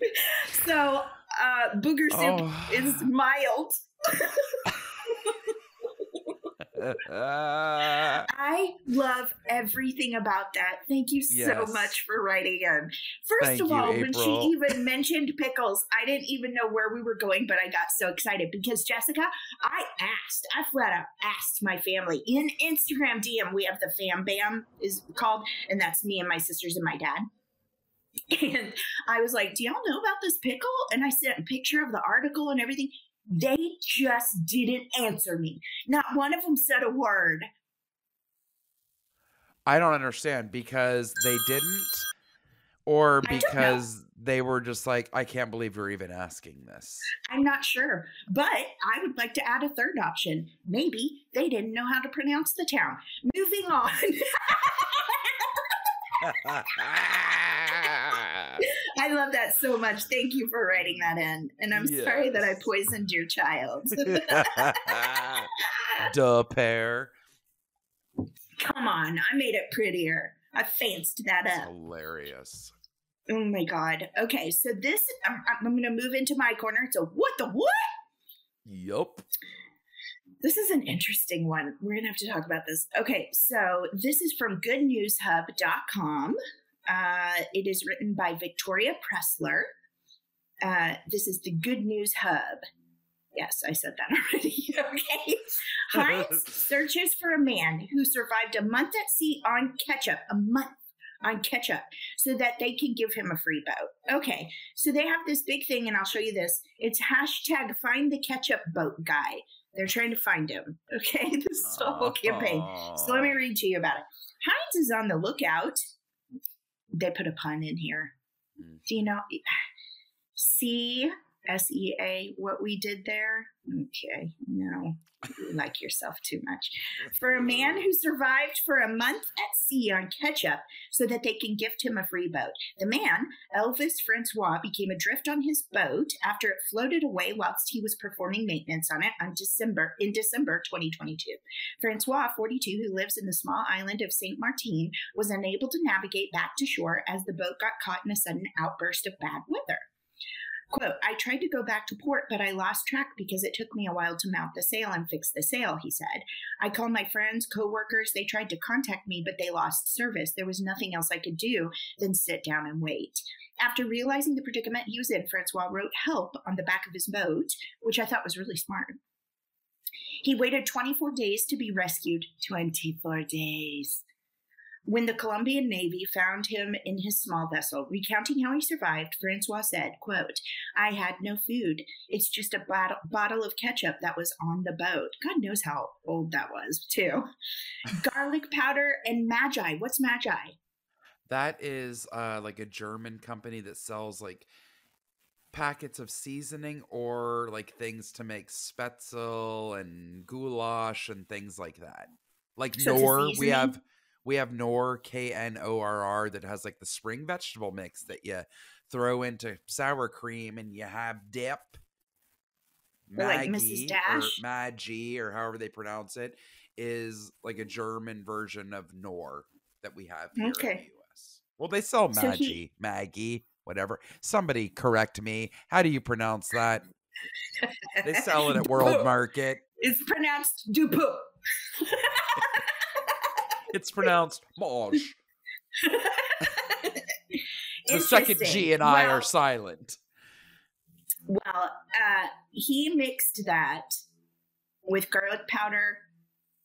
*laughs* So, uh booger soup Oh. is mild. *laughs* I love everything about that. Thank you so much for writing in. First Thank of you, all, when she even mentioned pickles, I didn't even know where we were going, but I got so excited because Jessica, I asked, I flat out asked my family in Instagram DM. We have the Fam Bam is called, and that's me and my sisters and my dad. And I was like, Do y'all know about this pickle? And I sent a picture of the article and everything. They just didn't answer me. Not one of them said a word. I don't understand because they didn't, or I don't know. because they were just like, I can't believe you're even asking this. I'm not sure. But I would like to add a third option. Maybe they didn't know how to pronounce the town. Moving on. *laughs* *laughs* I love that so much. Thank you for writing that in. And I'm sorry that I poisoned your child. *laughs* *laughs* Duh, pair. Come on. I made it prettier. I fancied that That's up. hilarious. Oh my God. Okay. So this, I'm, I'm going to move into my corner. So, what the what? Yup. This is an interesting one. We're going to have to talk about this. Okay, so this is from goodnewshub.com. Uh, it is written by Victoria Pressler. Uh, this is the Good News Hub. Yes, I said that *laughs* already. okay. Heinz *laughs* searches for a man who survived a month at sea on ketchup, a month on ketchup, so that they can give him a free boat. Okay, so they have this big thing, and I'll show you this. It's hashtag find the ketchup boat guy. They're trying to find him. *laughs* Okay, this is the whole campaign. So let me read to you about it. Heinz is on the lookout. They put a pun in here. Mm. Do you know? *sighs* See S E A, what we did there. Okay, no, you like yourself too much. For a man who survived for a month at sea on ketchup so that they can gift him a free boat. The man, Elvis Francois, became adrift on his boat after it floated away whilst he was performing maintenance on it on December in December 2022. Francois, 42, who lives in the small island of Saint Martin, was unable to navigate back to shore as the boat got caught in a sudden outburst of bad weather. Quote, I tried to go back to port, but I lost track because it took me a while to mount the sail and fix the sail, he said. I called my friends, coworkers. They tried to contact me, but they lost service. There was nothing else I could do than sit down and wait. After realizing the predicament he was in, Francois wrote help on the back of his boat, which I thought was really smart. He waited 24 days to be rescued. 24 days when the Colombian Navy found him in his small vessel. Recounting how he survived, Francois said, quote, I had no food. It's just a bottle, bottle of ketchup that was on the boat. God knows how old that was, too. *laughs* Garlic powder and Maggi. What's Maggi? That is uh, like a German company that sells like packets of seasoning or like things to make spätzle and goulash and things like that. Like So Knorr, we have we have Knorr K N O R R that has like the spring vegetable mix that you throw into sour cream and you have dip. Or like Mrs. Maggie or Dash? Maggi or however they pronounce it is like a German version of Knorr that we have here in the Okay. US. Well, they sell So he- Maggie, whatever. Somebody correct me. How do you pronounce that? They sell it at *laughs* World Market. It's pronounced Dupu. *laughs* It's pronounced Maj. *laughs* The second G and I Well- are silent. Well, uh, he mixed that with garlic powder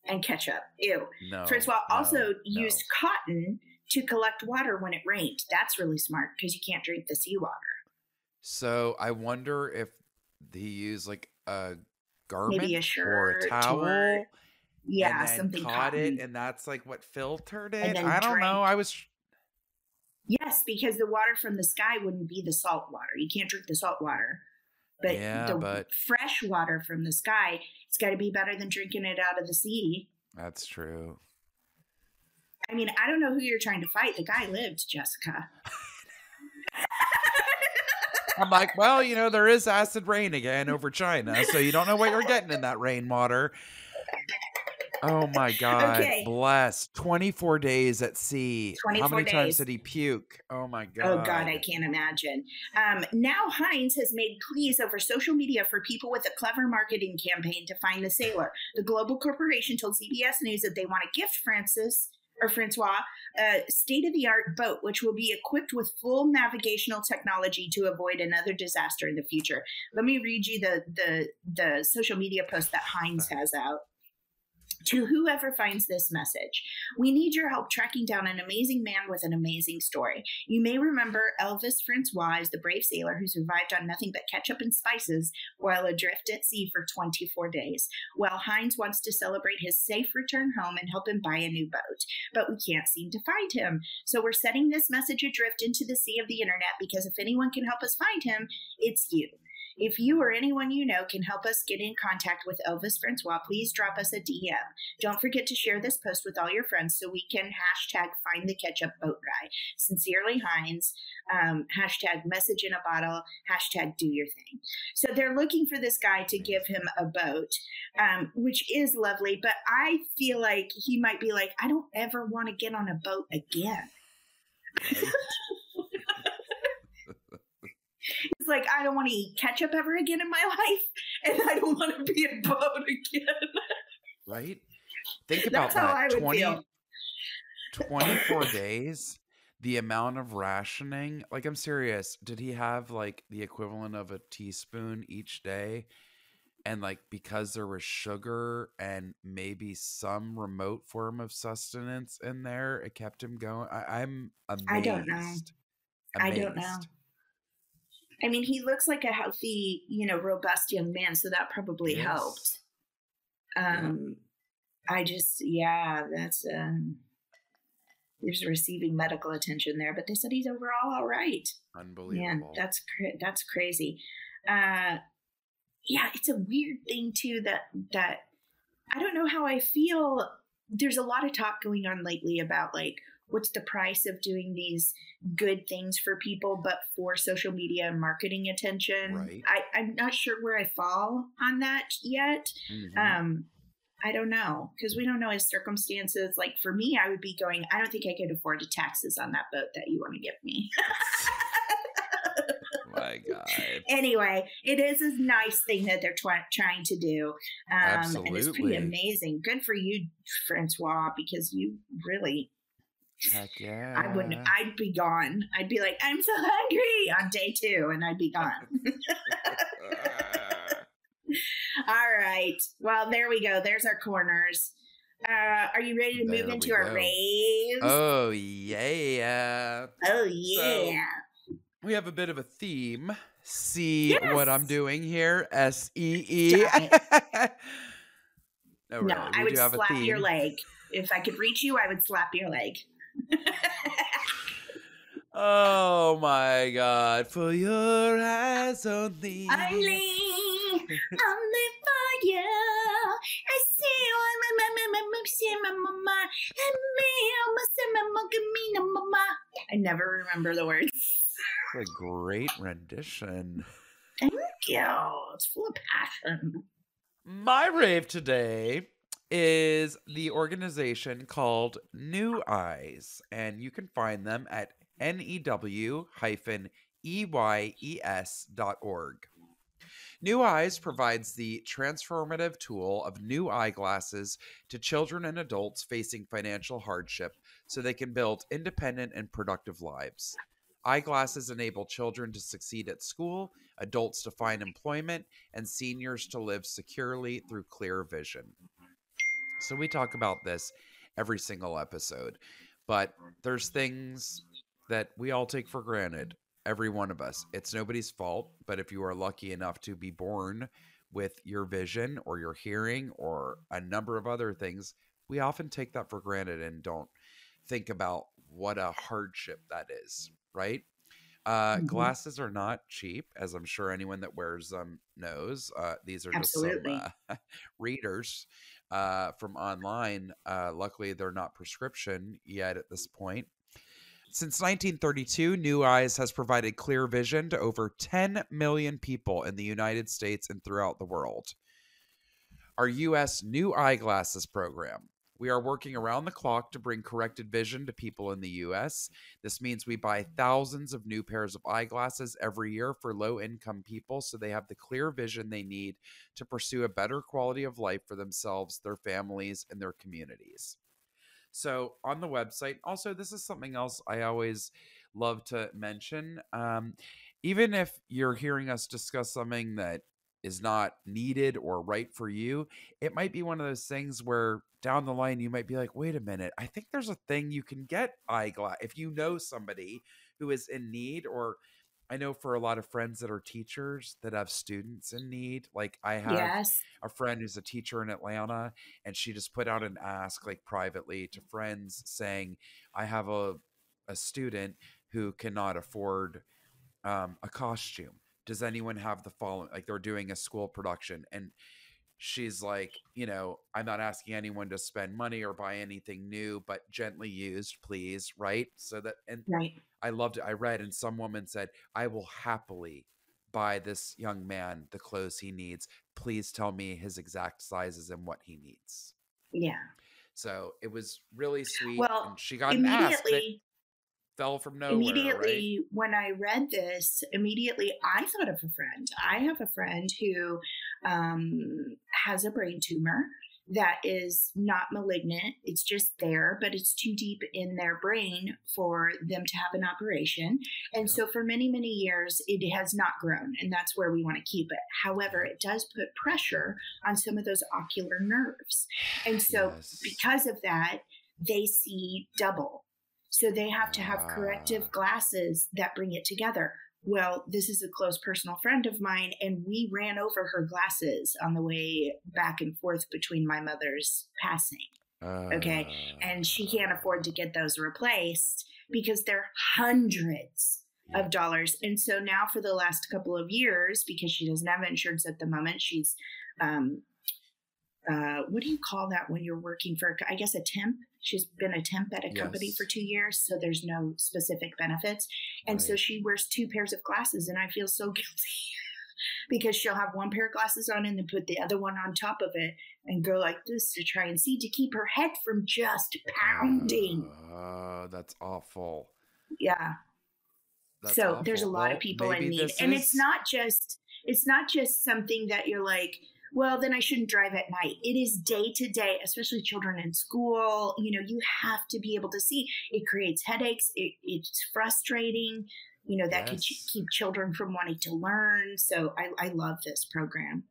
and ketchup. Ew. No. Francois also no, used cotton to collect water when it rained. That's really smart because you can't drink the seawater. So I wonder if he used like a garment Maybe a or a towel. or- Yeah, something caught cotton. it, and that's like what filtered it. I don't know. I was yes, because the water from the sky wouldn't be the salt water. You can't drink the salt water. But Yeah, the but- fresh water from the sky, it's got to be better than drinking it out of the sea. that's true. I mean, I don't know who you're trying to fight. The guy lived, Jessica. I'm like, well, you know, there is acid rain again over China, so you don't know what you're getting in that rainwater. Oh my God. Okay. Bless. 24 days at sea. How 24 many times did he puke? Oh my God. Oh God, I can't imagine. Um, now Heinz has made pleas over social media for people with a clever marketing campaign to find the sailor. The global corporation told CBS News that they want to gift Francis or Francois a state-of-the-art boat, which will be equipped with full navigational technology to avoid another disaster in the future. Let me read you the the the social media post that Heinz *laughs* has out. To whoever finds this message, we need your help tracking down an amazing man with an amazing story. You may remember Elvis Francois the brave sailor who survived on nothing but ketchup and spices while adrift at sea for 24 days. Well, Heinz wants to celebrate his safe return home and help him buy a new boat, but we can't seem to find him. So we're setting this message adrift into the sea of the internet because if anyone can help us find him, it's you. If you or anyone you know can help us get in contact with Elvis Francois, please drop us a DM. Don't forget to share this post with all your friends so we can hashtag find the ketchup boat guy. Sincerely, Heinz. Um, hashtag message in a bottle. Hashtag do your thing. So they're looking for this guy to give him a boat, um, which is lovely. But I feel like he might be like, I don't ever want to get on a boat again. He's like, I don't want to eat ketchup ever again in my *laughs* life, and I don't want to be a boat again. Right? Think about That's that. would 20, feel. 24 *laughs* days. The amount of rationing, like I'm serious, did he have like the equivalent of a teaspoon each day? And like because there was sugar and maybe some remote form of sustenance in there, it kept him going. I, I'm amazed. I don't know. I don't know. I mean, he looks like a healthy, you know, robust young man, so that probably Yes. helped. Yeah. Um, I just, yeah, that's um, there's receiving medical attention there, but they said he's overall all right. Unbelievable. Man, that's cra- that's crazy. uh, yeah, it's a weird thing too that that I don't know how I feel. There's a lot of talk going on lately about like what's the price of doing these good things for people, but for social media and marketing attention. Right. I, I'm not sure where I fall on that yet. Mhm. Um, I don't know because we don't know his circumstances. Like for me, I would be going. I don't think I could afford the taxes on that boat that you want to give me. *laughs* *laughs* My God. anyway, it is a nice thing that they're twi- trying to do, um, and it's pretty amazing. Good for you, Francois, because you really. Heck yeah. I wouldn't. I'd be gone. I'd be like, I'm so hungry on day two, and I'd be gone. *laughs* All right. Well, there we go. There's our corners. Uh, are you ready to move There into our go. raves? oh, yeah. Oh, yeah. We have a bit of a theme. See what I'm doing here? S E E. *laughs* No, no, really, I we would do have a slap your leg. If I could reach you, I would slap your leg. Oh my God. For your eyes only. only, only for you. I see you in my my my my see my mama and me. I must say my mama me mama. I never remember the words. What a great rendition. Thank you. It's full of passion. My rave today is the organization called New Eyes, and you can find them at new eyes.org. New Eyes provides the transformative tool of new eyeglasses to children and adults facing financial hardship so they can build independent and productive lives. Eyeglasses enable children to succeed at school, adults to find employment, and seniors to live securely through clear vision. So we talk about this every single episode, but there's things that we all take for granted, every one of us. It's nobody's fault, but if you are lucky enough to be born with your vision or your hearing or a number of other things, we often take that for granted and don't think about what a hardship that is, right? Uh, Mhm. Glasses are not cheap, as I'm sure anyone that wears them knows. Uh, these are just some uh, *laughs* readers uh, from online. Uh, luckily, they're not prescription yet at this point. Since 1932, New Eyes has provided clear vision to over 10 million people in the United States and throughout the world. Our U.S. New Eyeglasses program. We are working around the clock to bring corrected vision to people in the U.S. This means we buy thousands of new pairs of eyeglasses every year for low income people so they have the clear vision they need to pursue a better quality of life for themselves, their families, and their communities. So, on the website, also, this is something else I always love to mention. Um, even if you're hearing us discuss something that is not needed or right for you, it might be one of those things where down the line you might be like, wait a minute, I think there's a thing you can get eyeglass if you know somebody who is in need or I know for a lot of friends that are teachers that have students in need. Like I have Yes. a friend who's a teacher in Atlanta, and she just put out an ask like privately to friends saying, "I have a a student who cannot afford um, a costume. Does anyone have the following? Like they're doing a school production, and she's like, you know, I'm not asking anyone to spend money or buy anything new, but gently used, please, right? So that and Right. I loved it. I read, and some woman said, I will happily buy this young man the clothes he needs. Please tell me his exact sizes and what he needs. Yeah. So it was really sweet. Well, and she got an ask that Immediately, fell from nowhere. immediately when I read this, immediately I thought of a friend. I have a friend who um, has a brain tumor that is not malignant. It's just there, but it's too deep in their brain for them to have an operation. And Yeah. so for many, many years, it has not grown, and that's where we want to keep it. However, it does put pressure on some of those ocular nerves. And so Yes. because of that, they see double. So they have to have Ah. corrective glasses that bring it together. Well, this is a close personal friend of mine, and we ran over her glasses on the way back and forth between my mother's passing. okay, And she can't afford to get those replaced because they're hundreds of dollars. And so now for the last couple of years, because she doesn't have insurance at the moment, she's um uh what do you call that when you're working for I guess a temp? She's been a temp at a company for two years, so there's no specific benefits. And so she wears two pairs of glasses and I feel so *laughs* guilty. because she'll have one pair of glasses on and then put the other one on top of it and go like this to try and see to keep her head from just pounding. Oh, that's awful. Yeah. That's so there's a lot Well, of people in need this and it's not just it's not just something that you're like well then i shouldn't drive at night. It is day to day especially children in school. You know you have to be able to see. It creates headaches. It, it's frustrating you know that could ch- keep children from wanting to learn. So I, I love this program.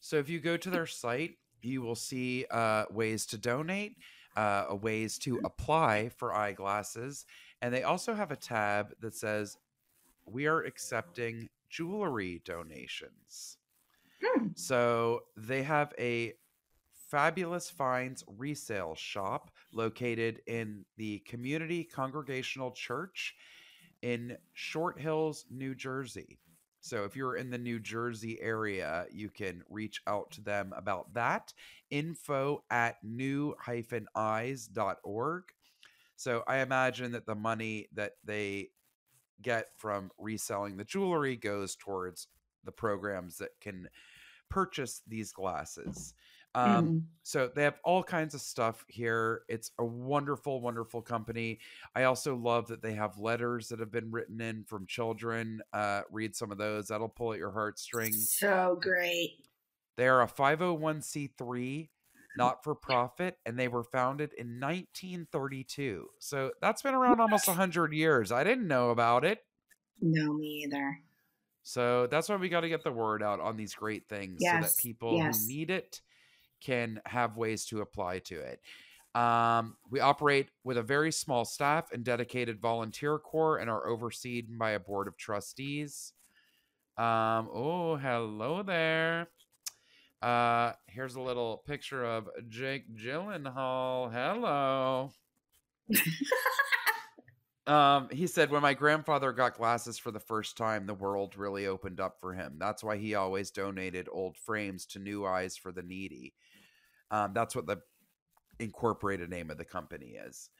So if you go to their site, you will see uh, ways to donate, uh, ways to apply for eyeglasses, and they also have a tab that says we are accepting jewelry donations. Hmm. So they have a fabulous finds resale shop located in the Community Congregational Church in Short Hills, New Jersey. So if you're in the New Jersey area, you can reach out to them about that. Info at new-eyes.org. So I imagine that the money that they get from reselling the jewelry goes towards the programs that can purchase these glasses. Um, Mhm. so they have all kinds of stuff here. It's a wonderful, wonderful company. I also love that they have letters that have been written in from children. Uh, read some of those. That'll pull at your heartstrings. so great They are a 501c3, not for profit, and they were founded in 1932. So that's been around almost 100 years. I didn't know about it. no me either So that's why we got to get the word out on these great things so that people yes. who need it can have ways to apply to it. Um, we operate with a very small staff and dedicated volunteer corps and are overseen by a board of trustees. Um, oh, hello there. Uh, here's a little picture of Jake Gyllenhaal. Hello. *laughs* Um, he said, when my grandfather got glasses for the first time, the world really opened up for him. That's why he always donated old frames to New Eyes for the Needy. Um, that's what the incorporated name of the company is.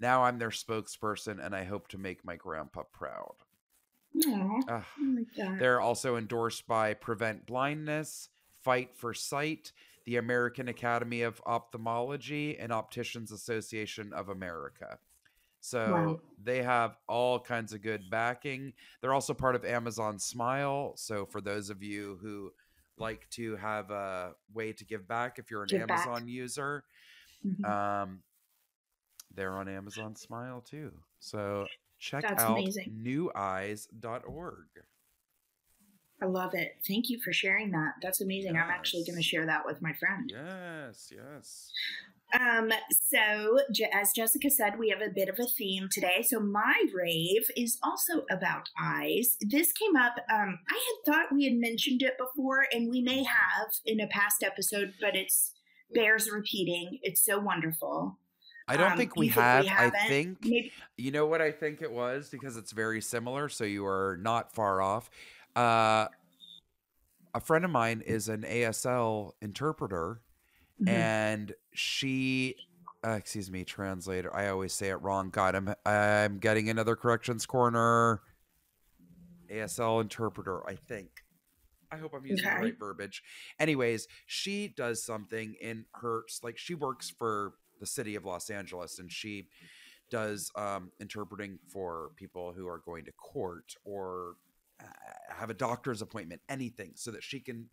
Now I'm their spokesperson, and I hope to make my grandpa proud. Aw, Ugh. I like. They're also endorsed by Prevent Blindness, Fight for Sight, the American Academy of Ophthalmology, and Opticians Association of America. So Wow. they have all kinds of good backing. They're also part of Amazon Smile. So for those of you who like to have a way to give back, if you're an Give back. Amazon user, Mhm. um, they're on Amazon Smile too. So check That's out amazing. neweyes.org. I love it. Thank you for sharing that. That's amazing. I'm actually going to share that with my friend. Yes, yes. Um, so as Jessica said, we have a bit of a theme today. So my rave is also about eyes. This came up. Um, I had thought we had mentioned it before, and we may have in a past episode, but it's bears repeating. It's so wonderful. I don't Um, think we have. we I think Maybe you know what I think it was because it's very similar. So you are not far off. Uh, a friend of mine is an ASL interpreter, Mhm. and she, uh, excuse me, translator. I always say it wrong. God, I'm I'm getting another corrections corner. ASL interpreter, I think. I hope I'm using the right verbiage. Anyways, she does something in her like she works for the city of Los Angeles and she does um interpreting for people who are going to court or uh, have a doctor's appointment, anything so that she can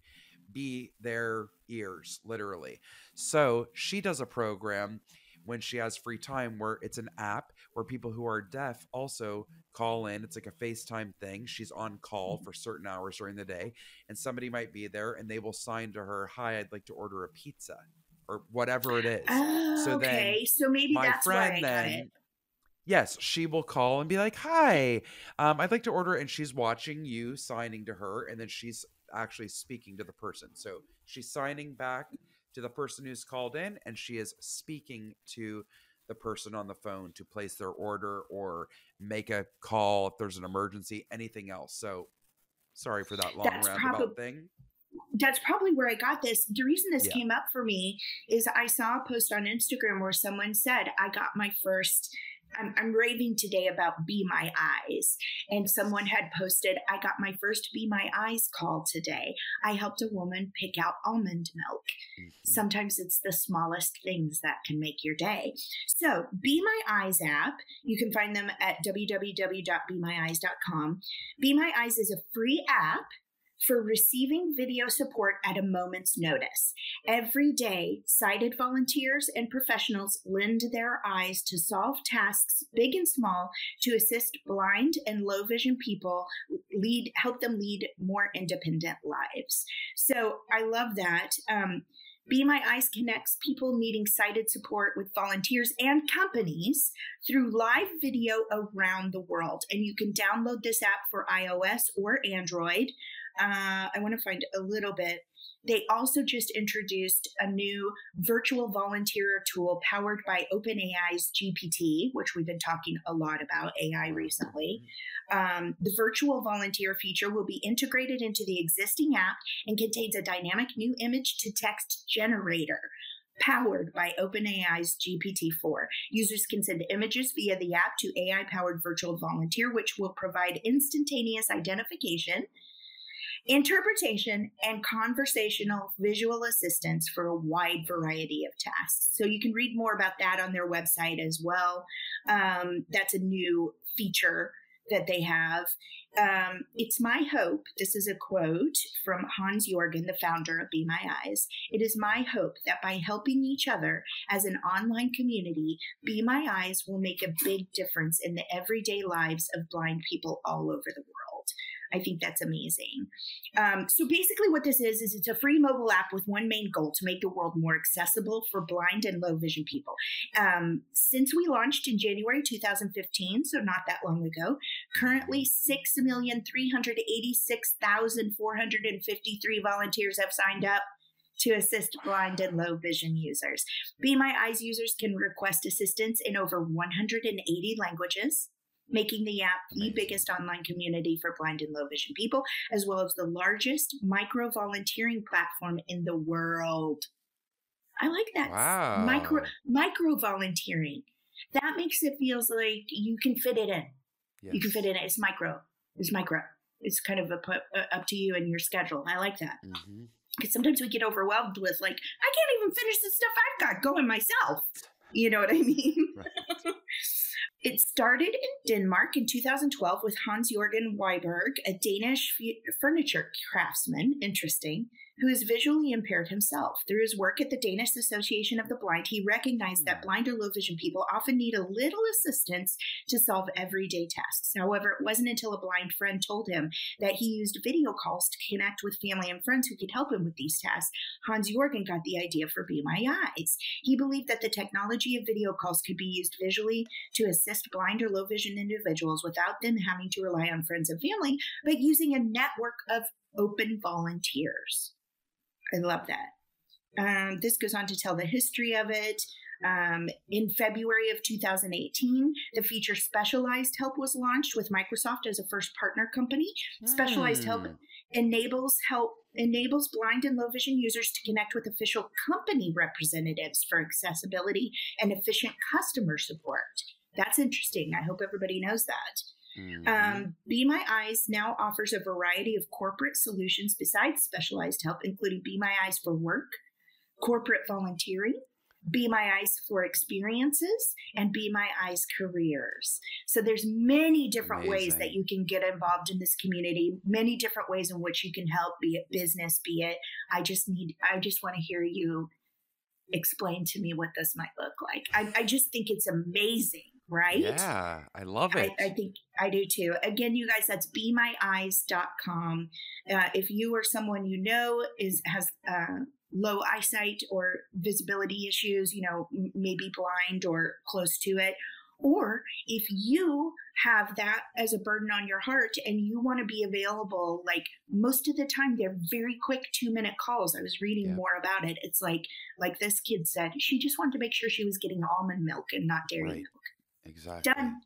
be their ears literally. So, she does a program when she has free time where it's an app where people who are deaf also call in. It's like a FaceTime thing. She's on call for certain hours during the day, and somebody might be there and they will sign to her, Hi, I'd like to order a pizza or whatever it is. Oh, so then so maybe My that's why I friend then. Yes, she will call and be like, "Hi, um, I'd like to order," and she's watching you signing to her, and then she's actually speaking to the person. So she's signing back to the person who's called in, and she is speaking to the person on the phone to place their order or make a call if there's an emergency, anything else. So sorry for that long That's roundabout thing. that's probably where I got this. The reason this Yeah. came up for me is I saw a post on Instagram where someone said, I got my first. I'm, I'm raving today about Be My Eyes. And someone had posted, I got my first Be My Eyes call today. I helped a woman pick out almond milk. Mhm. Sometimes it's the smallest things that can make your day. So, Be My Eyes app, you can find them at www.bemyeyes.com. Be My Eyes is a free app for receiving video support at a moment's notice. Every day, sighted volunteers and professionals lend their eyes to solve tasks, big and small, to assist blind and low vision people lead help them lead more independent lives. So I love that. Um, be My Eyes connects people needing sighted support with volunteers and companies through live video around the world. And you can download this app for iOS or Android. Uh, I want to find a little bit. They also just introduced a new virtual volunteer tool powered by OpenAI's GPT, which we've been talking a lot about AI recently. Um, the virtual volunteer feature will be integrated into the existing app and contains a dynamic new image to text generator powered by OpenAI's GPT 4. Users can send images via the app to AI powered virtual volunteer, which will provide instantaneous identification, interpretation, and conversational visual assistance for a wide variety of tasks. So you can read more about that on their website as well. Um, that's a new feature that they have. Um, it's my hope, this is a quote from Hans Jorgen, the founder of Be My Eyes. It is my hope that by helping each other as an online community, Be My Eyes will make a big difference in the everyday lives of blind people all over the world. I think that's amazing. Um, so basically, what this is is it's a free mobile app with one main goal to make the world more accessible for blind and low vision people. Um, since we launched in January 2015, so not that long ago, currently 6,386,453 volunteers have signed up to assist blind and low vision users. Be My Eyes users can request assistance in over 180 languages making the app the biggest online community for blind and low vision people, as well as the largest micro volunteering platform in the world. I like that. Wow. Micro micro volunteering. That makes it feels like you can fit it in. You can Yes. fit it in. It's micro. It's micro. It's kind of a put, uh, up to you and your schedule. I like that Mhm. because sometimes we get overwhelmed with like I can't even finish the stuff I've got going myself. You know what I mean? Right. *laughs* It started in Denmark in 2012 with Hans Jorgen Wiberg, a Danish furniture craftsman, interesting, who is visually impaired himself. Through his work at the Danish Association of the Blind, he recognized that Hmm. blind or low vision people often need a little assistance to solve everyday tasks. However, it wasn't until a blind friend told him that he used video calls to connect with family and friends who could help him with these tasks. Hans Jorgen got the idea for Be My Eyes. He believed that the technology of video calls could be used visually to assist blind or low vision individuals without them having to rely on friends and family, but using a network of open volunteers. I love that. Um, this goes on to tell the history of it. Um, in February of 2018, the feature Specialized Help was launched with Microsoft as a first partner company. Specialized Help Hmm. enables help enables blind and low vision users to connect with official company representatives for accessibility and efficient customer support. That's interesting. I hope everybody knows that. Mhm. Um, Be My Eyes now offers a variety of corporate solutions besides specialized help, including Be My Eyes for work, corporate volunteering, Be My Eyes for experiences, and Be My Eyes careers. So there's many different ways that you can get involved in this community, many different ways in which you can help, be it business, be it. I just need, I just want to hear you explain to me what this might look like. I, I just think it's amazing, right? Yeah, I love it. I, I think I do too. Again, you guys, that's bemyeyes.com. Uh, if you or someone you know is has uh, low eyesight or visibility issues, you know, m- maybe blind or close to it, or if you have that as a burden on your heart and you want to be available like most of the time they're very quick 2 minute calls i was reading Yeah. more about it it's like like this kid said she just wanted to make sure she was getting almond milk and not dairy Right. milk Exactly. done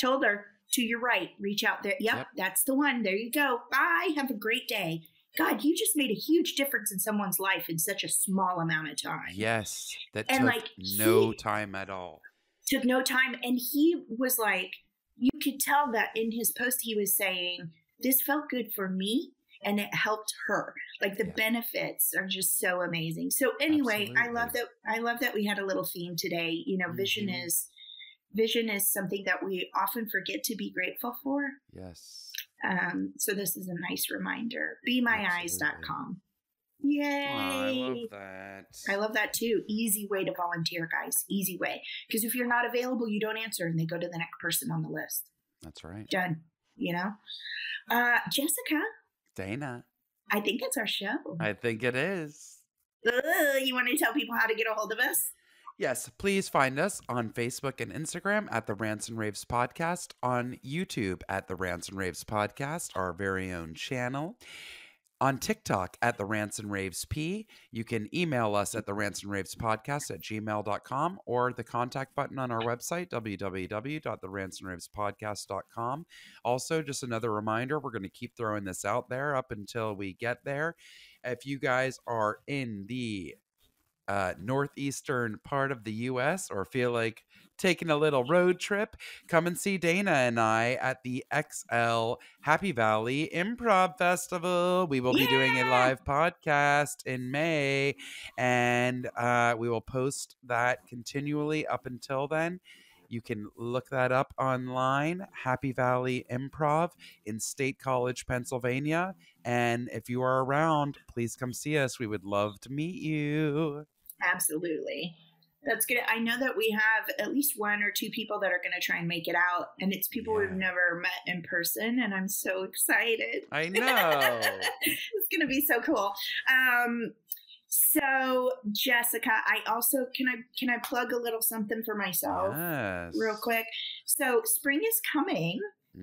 told her to your right reach out there yep, Yep. that's the one there you go bye have a great day god you just made a huge difference in someone's life in such a small amount of time Yes. That And, took like, no he- time at all. took no time and he was like you could tell that in his post he was saying this felt good for me and it helped her like the Yeah. benefits are just so amazing so anyway i love that i love that we had a little theme today you know vision Mhm. is vision is something that we often forget to be grateful for Yes. um, so this is a nice reminder bemyeyes.com Oh, yay I love that. I love that too. Easy way to volunteer, guys. Easy way. Because if you're not available, you don't answer and they go to the next person on the list. That's right. Done. You know? Uh, Jessica, Dana. I think it's our show. I think it is. Ugh, you want to tell people how to get a hold of us? Yes, please find us on Facebook and Instagram at the Rants and Raves Podcast, on YouTube at the Rants and Raves Podcast, our very own channel, on TikTok at the Rants and Raves P. You can email us at the Rants and Raves Podcast at gmail.com or the contact button on our website, www.therantsandravespodcast.com. Also, just another reminder, we're going to keep throwing this out there up until we get there. If you guys are in the uh, northeastern part of the U.S. or feel like taking a little road trip, come and see Dana and I at the XL Happy Valley Improv Festival. We will be doing a live podcast in May, and uh, we will post that continually up until then. You can look that up online, Happy Valley Improv in State College, Pennsylvania. And if you are around, please come see us. We would love to meet you. Absolutely. That's good. I know that we have at least one or two people that are going to try and make it out, and it's people we've never met in person, and I'm so excited. I know. *laughs* it's going to be so cool. Um, so Jessica, I also can I can I plug a little something for myself yes. real quick. So spring is coming,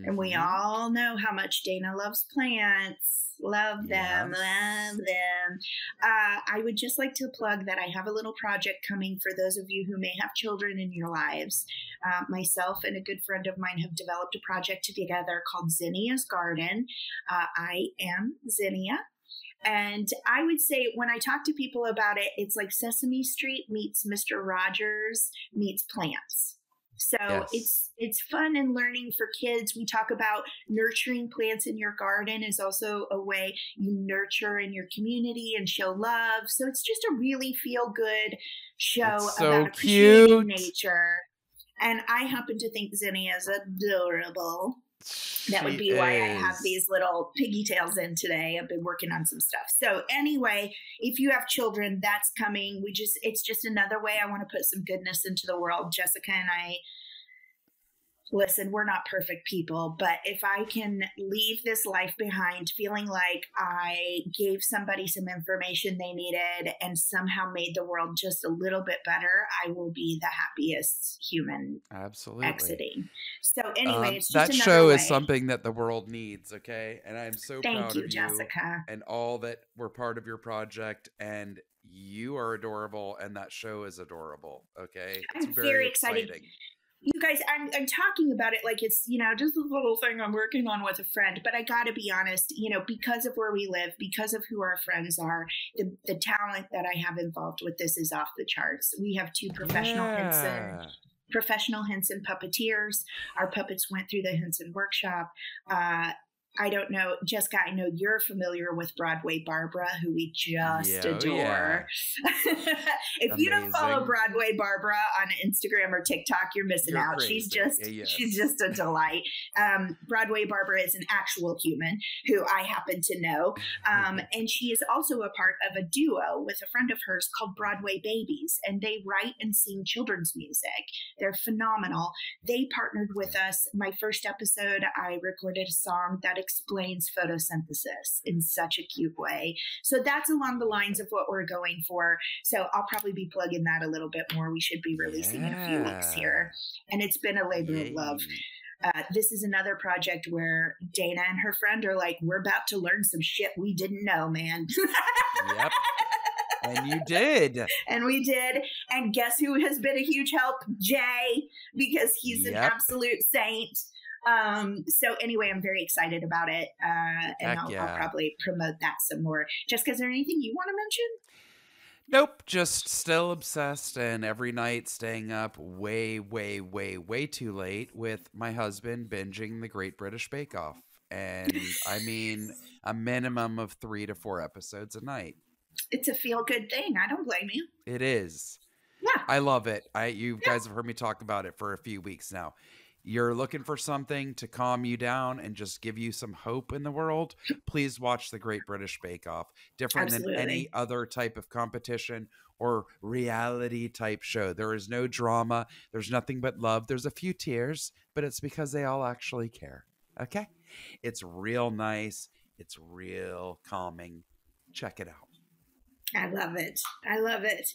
and we Mhm. all know how much Dana loves plants. Love them, Yes. love them. Uh, I would just like to plug that I have a little project coming for those of you who may have children in your lives. Uh, myself and a good friend of mine have developed a project together called Zinnia's Garden. Uh, I am Zinnia. And I would say when I talk to people about it, it's like Sesame Street meets Mr. Rogers meets plants. So Yes. it's it's fun and learning for kids. We talk about nurturing plants in your garden is also a way you nurture in your community and show love. So it's just a really feel good show It's so about appreciating cute. nature. And I happen to think Zinnia is That would be why I have these little piggy tails in today. I've been working on some stuff. So anyway, if you have children, that's coming. We just it's just another way I want to put some goodness into the world. Jessica and I listen, we're not perfect people, but if I can leave this life behind feeling like I gave somebody some information they needed and somehow made the world just a little bit better, I will be the happiest human Absolutely. exiting. So anyway, Um, it's that show way. is something that the world needs, okay? And I'm so Thank proud you, of Jessica. and all that were part of your project and you are adorable and that show is adorable, okay? It's I'm very excited. exciting. You guys, I'm, I'm talking about it like it's, you know, just a little thing I'm working on with a friend. But I got to be honest, you know, because of where we live, because of who our friends are, the, the talent that I have involved with this is off the charts. We have two professional Henson professional Henson puppeteers. Our puppets went through the Henson workshop. Uh, I don't know, Jessica. I know you're familiar with Broadway Barbara, who we just Yeah, oh, adore. *laughs* if you don't follow Broadway Barbara on Instagram or TikTok, you're missing You're out. She's just Yeah, she's just a delight. Um, Broadway Barbara is an actual human who I happen to know, um, and she is also a part of a duo with a friend of hers called Broadway Babies, and they write and sing children's music. They're phenomenal. They partnered with us. My first episode, I recorded a song that explains photosynthesis in such a cute way. So that's along the lines of what we're going for. So I'll probably be plugging that a little bit more. We should be releasing in a few weeks here. And it's been a labor of love. Uh, this is another project where Dana and her friend are like, we're about to learn some shit we didn't know, man. Yep. *laughs* And you did. and we did. And guess who has been a huge help? Jay, because he's an absolute saint. Um, so anyway, I'm very excited about it. Uh, and I'll, I'll probably promote that some more. Jessica, is there anything you want to mention? Nope, just still obsessed and every night staying up way, way, way, way too late with my husband binging the Great British Bake Off. And I mean, a minimum of three to four episodes a night. It's a feel good thing. I don't blame you. It is. Yeah. I love it. I you Yeah. guys have heard me talk about it for a few weeks now. You're looking for something to calm you down and just give you some hope in the world. Please watch the Great British Bake Off. Different than any other type of competition or reality type show. There is no drama. There's nothing but love. There's a few tears, but it's because they all actually care. Okay? It's real nice. It's real calming. Check it out. I love it. I love it.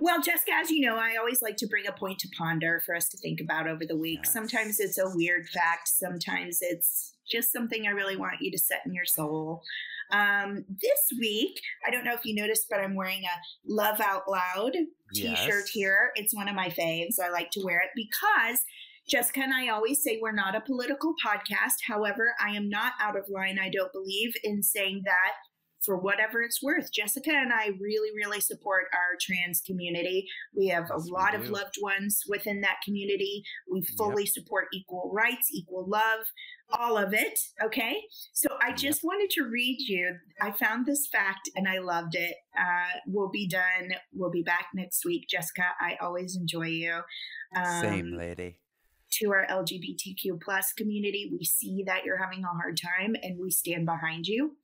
Well, Jessica, as you know, I always like to bring a point to ponder for us to think about over the week. Yes. Sometimes it's a weird fact, sometimes it's just something I really want you to set in your soul. Um, this week, I don't know if you noticed, but I'm wearing a Love Out Loud t shirt Yes. here. It's one of my faves. I like to wear it because Jessica and I always say we're not a political podcast. However, I am not out of line, I don't believe, in saying that for whatever it's worth. Jessica and I really, really support our trans community. We have Yes, a lot of loved ones within that community. We fully support equal rights, equal love, all of it. Okay. So I Yep. just wanted to read you. I found this fact and I loved it. Uh, we'll be done. We'll be back next week. Jessica, I always enjoy you. Same Um, lady. To our LGBTQ plus community. We see that you're having a hard time and we stand behind you.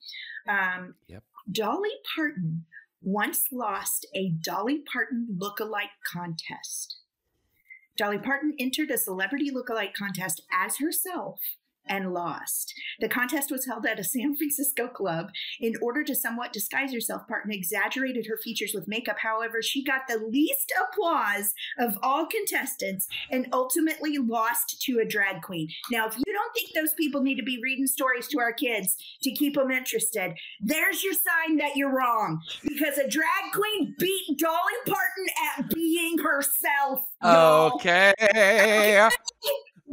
Um, Yep. Dolly Parton once lost a Dolly Parton lookalike contest. Dolly Parton entered a celebrity lookalike contest as herself and lost. The contest was held at a San Francisco club. In order to somewhat disguise herself, Parton exaggerated her features with makeup. However, she got the least applause of all contestants and ultimately lost to a drag queen. Now, if you don't think those people need to be reading stories to our kids to keep them interested, there's your sign that you're wrong because a drag queen beat Dolly Parton at being herself. Okay.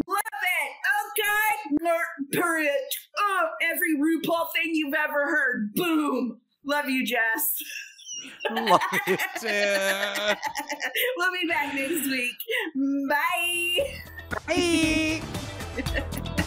Love it. Okay. Learn period. Oh, every RuPaul thing you've ever heard. Boom. Love you, Jess. Love you *laughs* too. we'll be back next week. Bye. Bye. *laughs*